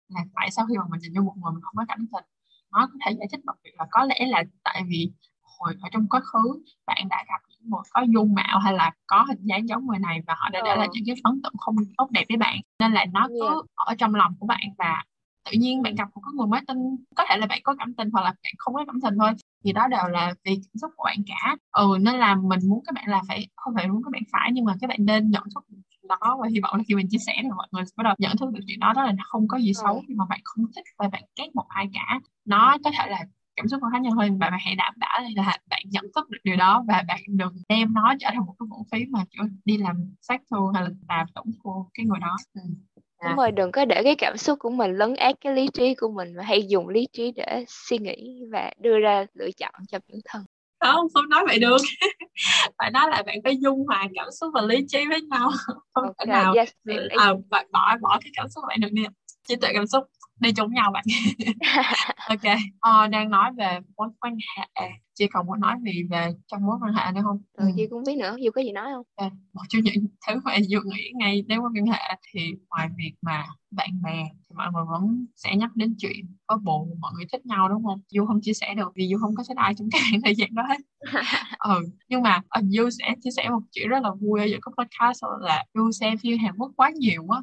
là tại sao khi mà mình nhìn vô một người mình không có cảm tình nó có thể giải thích bằng việc là có lẽ là tại vì hồi ở trong quá khứ bạn đã gặp những một có dung mạo hay là có hình dáng giống người này và họ đã để lại ờ. những cái ấn tượng không tốt đẹp với bạn. Nên là nó yeah. cứ ở trong lòng của bạn và tự nhiên bạn gặp một cái người mới tin có thể là bạn có cảm tình hoặc là bạn không có cảm tình thôi thì đó đều là vì cảm xúc của bạn cả ừ nên là mình muốn các bạn là phải không phải muốn các bạn phải nhưng mà các bạn nên nhận thức đó và hy vọng là khi mình chia sẻ thì mọi người bắt đầu nhận thức được chuyện đó đó là nó không có gì xấu ừ. khi mà bạn không thích và bạn ghét một ai cả nó có thể là cảm xúc của cá nhân thôi và bạn hãy đảm bảo là bạn nhận thức được điều đó và bạn đừng đem nó trở thành một cái vũ khí mà kiểu đi làm sát thương hay là làm tổn thương cái người đó ừ. Đúng rồi đừng có để cái cảm xúc của mình lấn át cái lý trí của mình mà hay dùng lý trí để suy nghĩ và đưa ra lựa chọn cho bản thân. Không không nói vậy được. [LAUGHS] Phải nói là bạn phải dung hòa cảm xúc và lý trí với nhau. [LAUGHS] Không okay, thể nào yes, à, bạn bỏ bỏ cái cảm xúc bạn được đi trí tuệ cảm xúc đi chung nhau bạn. [LAUGHS] Ok ờ, đang nói về mối quan hệ. Chị còn muốn nói gì về trong mối quan hệ nữa không? Ừ, chị cũng biết nữa dù có gì nói không? Okay. một trong những thứ mà dù nghĩ ngay đến mối quan hệ thì ngoài việc mà bạn bè thì mọi người vẫn sẽ nhắc đến chuyện có bồ mọi người thích nhau đúng không? Dù không chia sẻ được vì dù không có thích ai trong cái [LAUGHS] thời gian đó hết. [LAUGHS] Ừ nhưng mà uh, du sẽ chia sẻ một chuyện rất là vui ở những cái podcast là du xem phim Hàn Quốc quá nhiều quá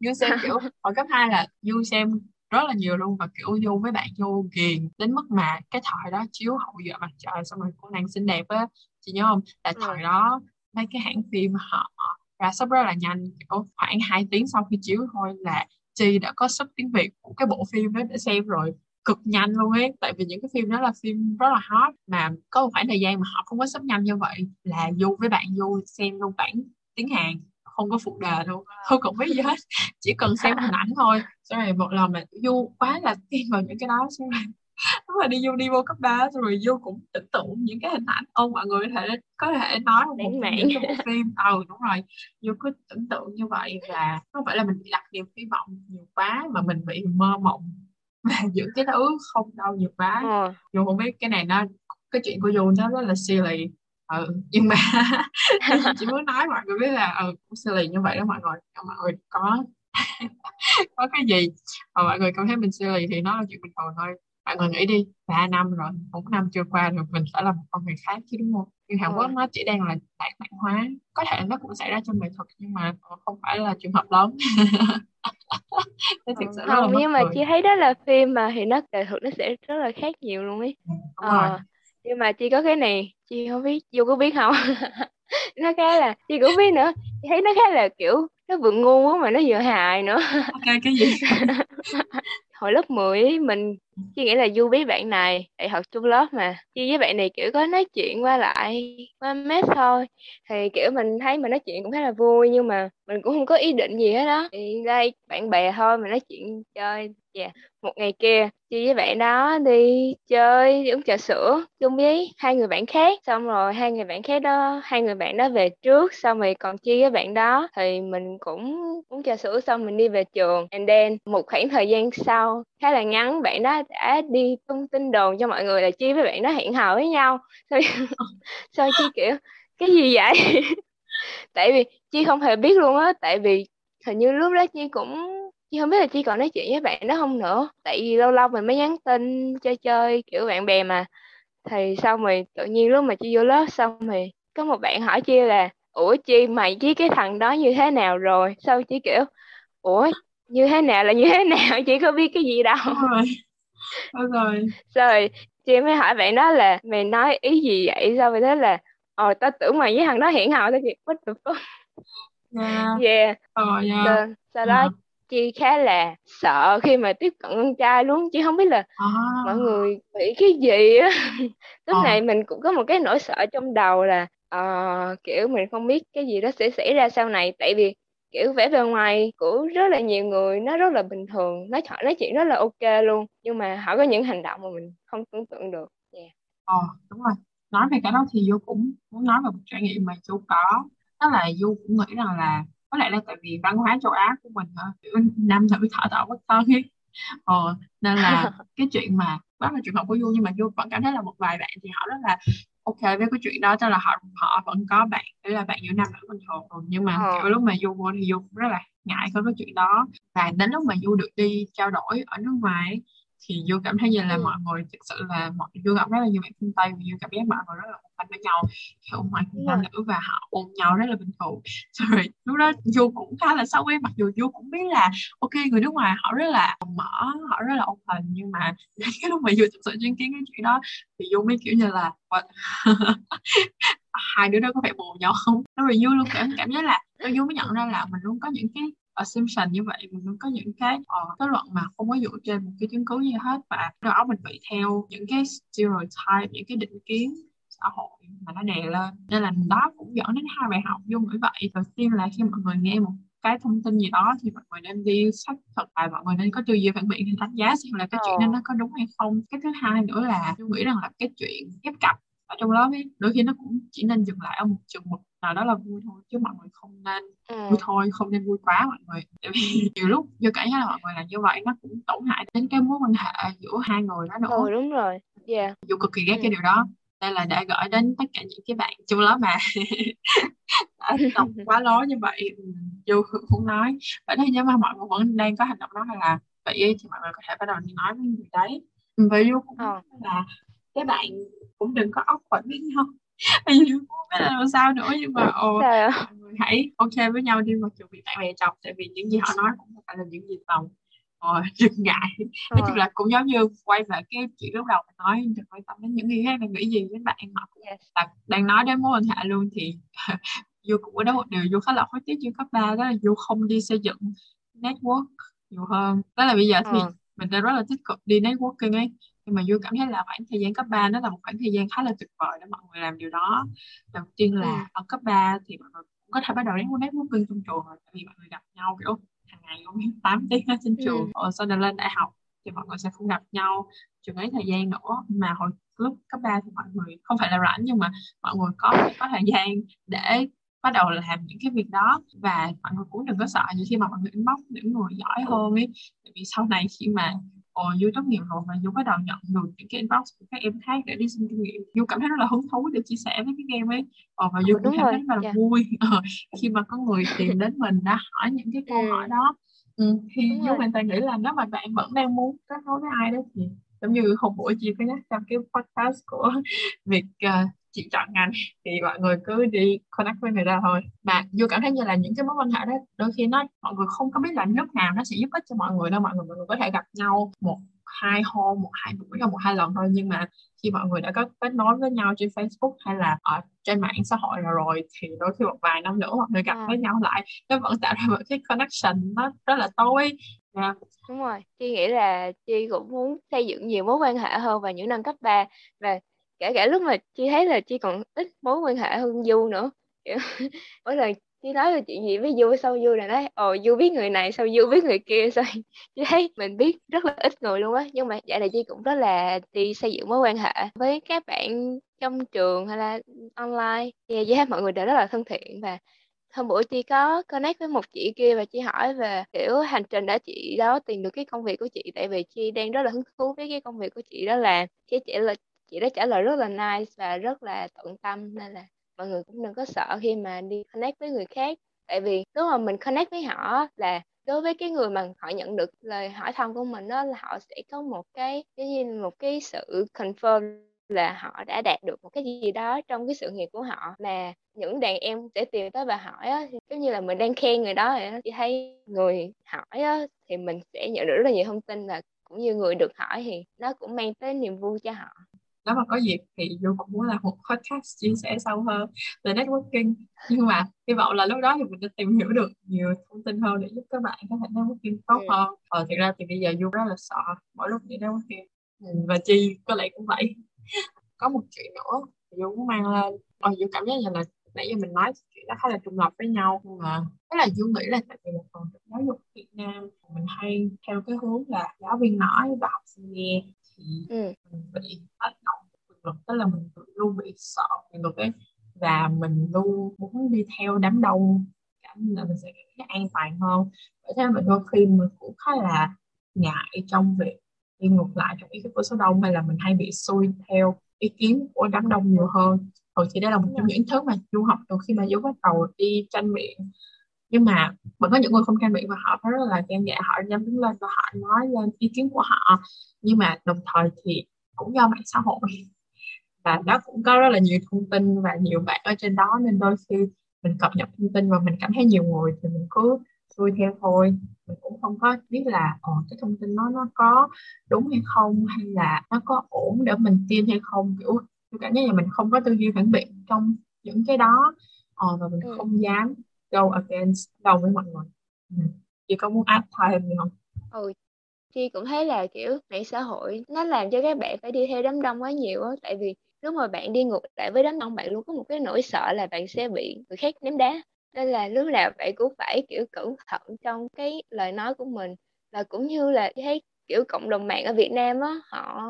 du xem kiểu hồi cấp 2 là du xem rất là nhiều luôn và kiểu vô với bạn vô ghiền đến mức mà cái thời đó chiếu hậu giờ mặt trời xong rồi cô nàng xinh đẹp á chị nhớ không? Là ừ. thời đó mấy cái hãng phim họ ra sắp rất là nhanh kiểu khoảng 2 tiếng sau khi chiếu thôi là chi đã có sub tiếng việt của cái bộ phim đó để xem rồi cực nhanh luôn ấy. Tại vì những cái phim đó là phim rất là hot mà có một khoảng thời gian mà họ không có sub nhanh như vậy là vô với bạn vô xem luôn bản tiếng hàn không có phụ đề đâu không cần biết gì hết. Chỉ cần xem hình ảnh thôi xong rồi một lần mà du quá là tin vào những cái đó xong rồi [LAUGHS] lúc mà đi vô đi vô cấp ba rồi vô cũng tưởng tượng những cái hình ảnh. Ông mọi người có thể có thể nói một những cái bộ phim. Ừ đúng rồi. Vô cứ tưởng tượng như vậy và không phải là mình bị đặt niềm hy vọng nhiều quá mà mình bị mơ mộng [LAUGHS] và những cái thứ không đâu nhiều quá. Ừ. dù không biết cái này nó cái chuyện của dù nó rất là silly ừ nhưng mà [LAUGHS] chỉ muốn nói mọi người biết là ừ cũng silly như vậy đó mọi người. Mọi người có [LAUGHS] có cái gì mà mọi người cảm thấy mình silly thì nó là chuyện bình thường thôi. Mọi người nghĩ đi ba năm rồi bốn năm chưa qua rồi mình phải là một con người khác chứ đúng không? Nhưng Hàn Quốc nó chỉ đang là đại bản hóa. Có thể nó cũng xảy ra trong nghệ thuật nhưng mà không phải là trường hợp lớn. [LAUGHS] Ừ, không nhưng mà chị thấy đó là phim mà thì nó nghệ thuật nó sẽ rất là khác nhiều luôn ấy. Ừ, ờ, nhưng mà chị có cái này chị không biết vô có biết không? [LAUGHS] Nó khá là chị cũng biết nữa. Chị thấy nó khá là kiểu nó vừa ngu quá mà nó vừa hài nữa. Ok cái gì? [LAUGHS] Hồi lớp 10 ấy, mình chỉ nghĩ là du với bạn này đại học chung lớp mà. Chi với bạn này kiểu có nói chuyện qua lại qua mess thôi. Thì kiểu mình thấy mình nói chuyện cũng khá là vui nhưng mà mình cũng không có ý định gì hết đó thì đây bạn bè thôi mình nói chuyện chơi dạ yeah. một ngày kia chị với bạn đó đi chơi, đi uống trà sữa chung với hai người bạn khác. Xong rồi hai người bạn khác đó, hai người bạn đó về trước, xong rồi còn chia với bạn đó. Thì mình cũng uống trà sữa xong mình đi về trường. And then một khoảng thời gian sau, khá là ngắn, bạn đó đã đi tung tin đồn cho mọi người là chia với bạn đó hẹn hò với nhau. Sao sao chi kiểu, cái gì vậy? [LAUGHS] Tại vì chi không hề biết luôn á, tại vì hình như lúc đó chi cũng chị không biết là chị còn nói chuyện với bạn đó không nữa. Tại vì lâu lâu mình mới nhắn tin chơi chơi kiểu bạn bè mà. Thì xong rồi tự nhiên lúc mà chị vô lớp xong rồi có một bạn hỏi chị là ủa chi mày với cái thằng đó như thế nào rồi? Sau chị kiểu ủa như thế nào là như thế nào? [LAUGHS] Chị có biết cái gì đâu. Rồi. Rồi. Rồi chị mới hỏi bạn đó là mày nói ý gì vậy? Sao rồi thế là ờ tao tưởng mày với thằng đó hẹn hò tao chị what the fuck? Yeah, yeah. Oh, yeah. sau, sau đó yeah chi khá là sợ khi mà tiếp cận con trai luôn chứ không biết là à. mọi người bị cái gì á [LAUGHS] lúc à. này mình cũng có một cái nỗi sợ trong đầu là uh, kiểu mình không biết cái gì đó sẽ xảy ra sau này tại vì kiểu vẻ bề ngoài của rất là nhiều người nó rất là bình thường nói họ nói chuyện rất là ok luôn nhưng mà họ có những hành động mà mình không tưởng tượng được yeah. ờ đúng rồi nói về cái đó thì du cũng muốn nói về một trải nghiệm mà chú có đó là du cũng nghĩ rằng là có lẽ là tại vì văn hóa châu Á của mình kiểu nam nữ thở tạo bất thân ấy ờ, nên là [LAUGHS] cái chuyện mà đó là trường hợp của Du nhưng mà Du vẫn cảm thấy là một vài bạn thì họ rất là ok với cái chuyện đó tức là họ họ vẫn có bạn đấy là bạn giữa nam nữ bình thường nhưng mà ờ. kiểu lúc mà Du vô thì Du cũng rất là ngại có cái chuyện đó. Và đến lúc mà Du được đi trao đổi ở nước ngoài thì Du cảm thấy như là Ừ. mọi người thực sự là mọi Du gặp rất là nhiều bạn phương Tây và Du cảm giác mọi người rất là thanh với nhau. Kiểu ngoại Đúng nam nữ và họ ôm nhau rất là bình thường. [LAUGHS] Rồi lúc đó Du cũng khá là sốc ấy mặc dù Du cũng biết là ok người nước ngoài họ rất là mở họ rất là open nhưng mà [LAUGHS] cái lúc mà Du thực sự chứng kiến cái chuyện đó thì Du mới kiểu như là [LAUGHS] hai đứa đó có phải bồ nhau không? Rồi Du luôn cảm cảm giác là Du mới nhận ra là mình luôn có những cái assumption như vậy mình có những cái uh, kết luận mà không có dựa trên một cái chứng cứ gì hết. Và đầu óc mình bị theo những cái stereotype những cái định kiến xã hội mà nó đè lên. Nên là đó cũng dẫn đến hai bài học Du nghĩ vậy. Đầu tiên là khi mọi người nghe một cái thông tin gì đó thì mọi người nên đi xác thực lại mọi người nên có tư duy phản biện thì đánh giá xem là cái chuyện đó Ờ. nó có đúng hay không. Cái thứ hai nữa là Du nghĩ rằng là cái chuyện ghép cặp ở trong lớp ấy đôi khi nó cũng chỉ nên dừng lại ở một chừng mực nào đó là vui thôi chứ mọi người không nên Ừ. vui thôi không nên vui quá mọi người tại vì [LAUGHS] nhiều lúc như giác là mọi người làm như vậy nó cũng tổn hại đến cái mối quan hệ giữa hai người đó nữa Ừ đúng rồi. Yeah. dù cực kỳ ghét Ừ. cái điều đó đây là để gửi đến tất cả những cái bạn trong lớp mà [LAUGHS] đã đọc [LAUGHS] quá lố như vậy ừ, dù không nói vậy thì nếu mà mọi người vẫn đang có hành động đó hay là vậy thì mọi người có thể bắt đầu đi nói với người đấy Ừ, và Du cũng Ờ. nói là các bạn cũng đừng có ốc quẩn với nhau [LAUGHS] Cũng không biết là làm sao nữa nhưng mà ồ, ạ? mọi người hãy ok với nhau đi mặc dù bị bạn bè chọc tại vì những gì họ nói cũng không phải là những gì tòng [LAUGHS] rồi đừng ngại nói chung Ờ. là cũng giống như quay về cái chuyện lúc đầu mình nói đừng quan tâm đến những người khác đang nghĩ gì với bạn họ cũng là đang nói đến mối quan hệ luôn thì Du cũng có đó một điều Du khá là hối tiếc như cấp 3 đó là Du không đi xây dựng network nhiều hơn đó là bây giờ thì Ờ. mình đã rất là tích cực đi networking ấy nhưng mà Du cảm thấy là khoảng thời gian cấp 3 nó là một khoảng thời gian khá là tuyệt vời để mọi người làm điều đó đầu tiên là Ừ. ở cấp 3 thì mọi người cũng có thể bắt đầu đến networking trong trường rồi tại vì mọi người gặp nhau kiểu hàng ngày luôn [LAUGHS] 8 tiếng ở trên Ừ. trường rồi sau đó lên đại học thì mọi người sẽ không gặp nhau chừng ấy thời gian nữa mà hồi lúc cấp 3 thì mọi người không phải là rảnh nhưng mà mọi người có có thời gian để bắt đầu làm những cái việc đó và mọi người cũng đừng có sợ như khi mà mọi người inbox những người giỏi hơn ấy tại vì sau này khi mà Ồ, Du tốt nghiệp rồi và Du bắt đầu nhận được những cái inbox của các em khác để đi xin kinh nghiệm Du cảm thấy rất là hứng thú để chia sẻ với các em ấy Ồ, và Du Ừ, cũng đúng cảm thấy rất là Dạ. vui Ờ, khi mà có người tìm đến mình đã hỏi những cái câu Ừ. hỏi đó ừ, thì Đúng Du rồi. hoàn toàn nghĩ là nếu mà bạn vẫn đang muốn kết nối với ai đó thì giống như hôm bữa chị có nhắc trong cái podcast của [LAUGHS] việc uh, chị chọn ngành thì mọi người cứ đi connect với người ta thôi mà Du cảm thấy như là những cái mối quan hệ đó đôi khi nó mọi người không có biết là lúc nào nó sẽ giúp ích cho mọi người đâu mọi người mọi người có thể gặp nhau một hai hôm một hai buổi hoặc một hai lần thôi nhưng mà khi mọi người đã có kết nối với nhau trên Facebook hay là ở trên mạng xã hội rồi, rồi thì đôi khi một vài năm nữa mọi người gặp Ờ. với nhau lại nó vẫn tạo ra một cái connection nó rất là tối yeah. Đúng rồi, Chi nghĩ là Chi cũng muốn xây dựng nhiều mối quan hệ hơn vào những năm cấp 3 và kể cả lúc mà Chi thấy là Chi còn ít mối quan hệ hơn Du nữa. Kiểu, [LAUGHS] mỗi lần Chi nói là chuyện gì với Du sau Du là nói ồ Du biết người này sau Du biết người kia? [LAUGHS] Sao Chi thấy mình biết rất là ít người luôn á. Nhưng mà vậy này Chi cũng rất là đi xây dựng mối quan hệ với các bạn trong trường hay là online. Thì Chi thấy mọi người đều rất là thân thiện và hôm bữa chị có connect với một chị kia và chị hỏi về kiểu hành trình đã chị đó tìm được cái công việc của chị. Tại vì chị đang rất là hứng thú với cái công việc của chị đó là chị chỉ là chị đã trả lời rất là nice và rất là tận tâm, nên là mọi người cũng đừng có sợ khi mà đi connect với người khác. Tại vì lúc mà mình connect với họ là đối với cái người mà họ nhận được lời hỏi thăm của mình đó là họ sẽ có một cái cái như một cái sự confirm là họ đã đạt được một cái gì đó trong cái sự nghiệp của họ. Mà những đàn em sẽ tìm tới và hỏi á giống như là mình đang khen người đó vậy đó. chị thấy người hỏi á, thì mình sẽ nhận được rất là nhiều thông tin và cũng như người được hỏi thì nó cũng mang tới niềm vui cho họ nếu mà có dịp thì Du cũng muốn làm một podcast chia sẻ sâu hơn về networking. Nhưng mà hy vọng là lúc đó thì mình đã tìm hiểu được nhiều thông tin hơn để giúp các bạn có thể networking tốt Ừ. hơn. Ờ, thực ra thì bây giờ Du rất là sợ mỗi lúc đi networking. Ừ, và Chi có lẽ cũng vậy. [LAUGHS] Có một chuyện nữa Du muốn mang lên. Ờ, Du cảm giác như là nãy giờ mình nói chuyện đó khá là trùng lập với nhau nhưng mà thế là Du nghĩ là tại vì một phần giáo dục Việt Nam mình hay theo cái hướng là giáo viên nói và học sinh nghe thì ừ. mình bị tác động lực tức là mình luôn bị sợ quyền lực ấy. Và mình luôn muốn đi theo đám đông cảm là mình sẽ cảm thấy an toàn hơn. Bởi thế mà đôi khi mình cũng khá là ngại trong việc đi ngược lại trong ý kiến của số đông hay là mình hay bị xuôi theo ý kiến của đám đông nhiều hơn. Rồi thì đây là một trong những thứ mà du học từ khi mà du bắt đầu đi tranh biện. Nhưng mà vẫn có những người không trang bị và họ rất là gan dạ họ dám đứng lên và họ nói lên ý kiến của họ. Nhưng mà đồng thời thì cũng do mạng xã hội và nó cũng có rất là nhiều thông tin và nhiều bạn ở trên đó nên đôi khi mình cập nhật thông tin và mình cảm thấy nhiều người thì mình cứ xuôi theo thôi. Mình cũng không có biết là ờ, cái thông tin nó nó có đúng hay không hay là nó có ổn để mình tin hay không. Kiểu tôi cảm giác là mình không có tư duy phản biện trong những cái đó ờ, và mình ừ. không dám go against đâu với mọi người. Ừ. chị có muốn add thêm gì không? Ừ chị cũng thấy là kiểu mạng xã hội nó làm cho các bạn phải đi theo đám đông quá nhiều á. Tại vì lúc mà bạn đi ngược lại với đám đông, bạn luôn có một cái nỗi sợ là bạn sẽ bị người khác ném đá. Nên là lúc nào bạn cũng phải, kiểu, cẩn thận trong cái lời nói của mình. Và cũng như là thấy, kiểu, cộng đồng mạng ở Việt Nam á, họ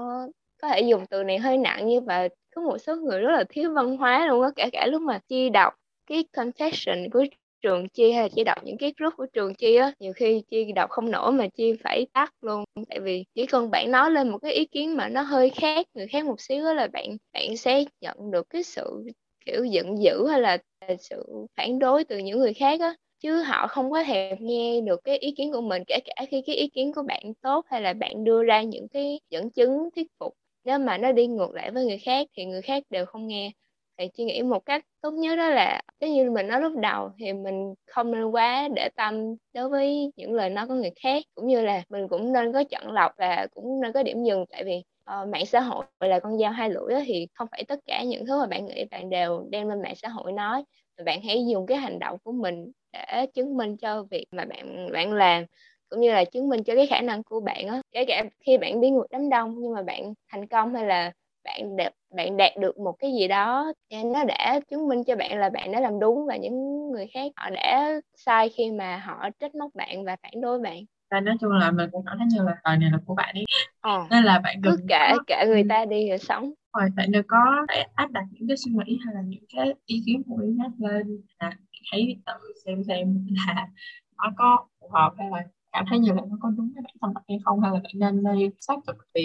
có thể dùng từ này hơi nặng như và có một số người rất là thiếu văn hóa luôn á. Cả cả lúc mà chi đọc cái confession của trường chi hay là chỉ đọc những cái group của trường chi á, nhiều khi chi đọc không nổi mà chi phải tắt luôn. Tại vì chỉ cần bạn nói lên một cái ý kiến mà nó hơi khác, người khác một xíu là bạn bạn sẽ nhận được cái sự kiểu giận dữ hay là à, sự phản đối từ những người khác á. Chứ họ không có thèm nghe được cái ý kiến của mình, kể cả khi cái ý kiến của bạn tốt hay là bạn đưa ra những cái dẫn chứng thuyết phục. Nếu mà nó đi ngược lại với người khác thì người khác đều không nghe thì chị nghĩ một cách tốt nhất đó là cái như mình nói lúc đầu thì mình không nên quá để tâm đối với những lời nói của người khác. Cũng như là mình cũng nên có chọn lọc và cũng nên có điểm dừng. Tại vì uh, mạng xã hội là con dao hai lưỡi đó, thì không phải tất cả những thứ mà bạn nghĩ bạn đều đem lên mạng xã hội nói. Bạn hãy dùng cái hành động của mình để chứng minh cho việc mà bạn bạn làm cũng như là chứng minh cho cái khả năng của bạn á. Kể cả khi bạn biến ngược đám đông nhưng mà bạn thành công hay là bạn đạt bạn đạt được một cái gì đó nó đã chứng minh cho bạn là bạn đã làm đúng và những người khác họ đã sai khi mà họ trách móc bạn và phản đối bạn. Và nói chung là mình cũng thấy như là lời này là của bạn ấy ờ. nên là bạn đừng cứ kể có... kể người ta đi rồi sống. Rồi bạn đừng có áp đặt những cái suy nghĩ hay là những cái ý kiến của người khác lên là hãy tự xem xem là [LAUGHS] nó có phù hợp hay là cảm thấy như là nó có đúng với bản thân bạn hay không hay là bạn nên đi xác thực ừ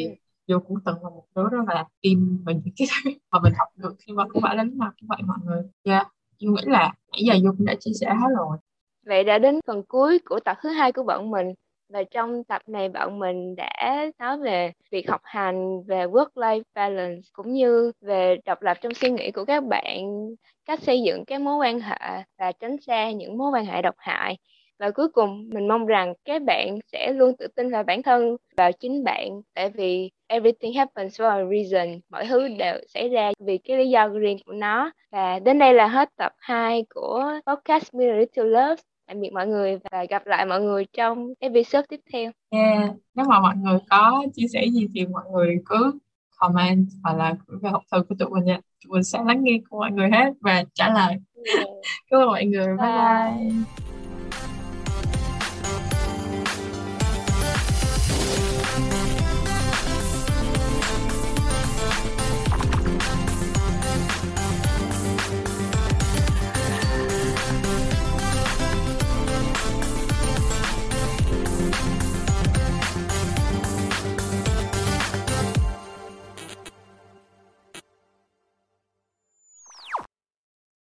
vô cũng từng là một đứa rất là tin về những cái thứ mà mình học được khi mà không phải là lúc nào cũng vậy mọi người. Dạ yeah. Dung nghĩ là nãy giờ Dung cũng đã chia sẻ hết rồi. Vậy đã đến phần cuối của tập thứ hai của bọn mình. Và trong tập này bọn mình đã nói về việc học hành, về work-life balance, cũng như về độc lập trong suy nghĩ của các bạn, cách xây dựng các mối quan hệ và tránh xa những mối quan hệ độc hại. Và cuối cùng, mình mong rằng các bạn sẽ luôn tự tin vào bản thân vào chính bạn. Tại vì everything happens for a reason. Mọi thứ đều xảy ra vì cái lý do riêng của nó. Và đến đây là hết tập 2 của podcast Mirror to Love. Tạm biệt mọi người và gặp lại mọi người trong episode tiếp theo. Yeah. nếu mà mọi người có chia sẻ gì thì mọi người cứ comment hoặc là gửi về học thư của tụi mình nha. Tụi mình sẽ lắng nghe của mọi người hết và trả lời. Yeah. [LAUGHS] cảm ơn mọi người. Bye bye, bye.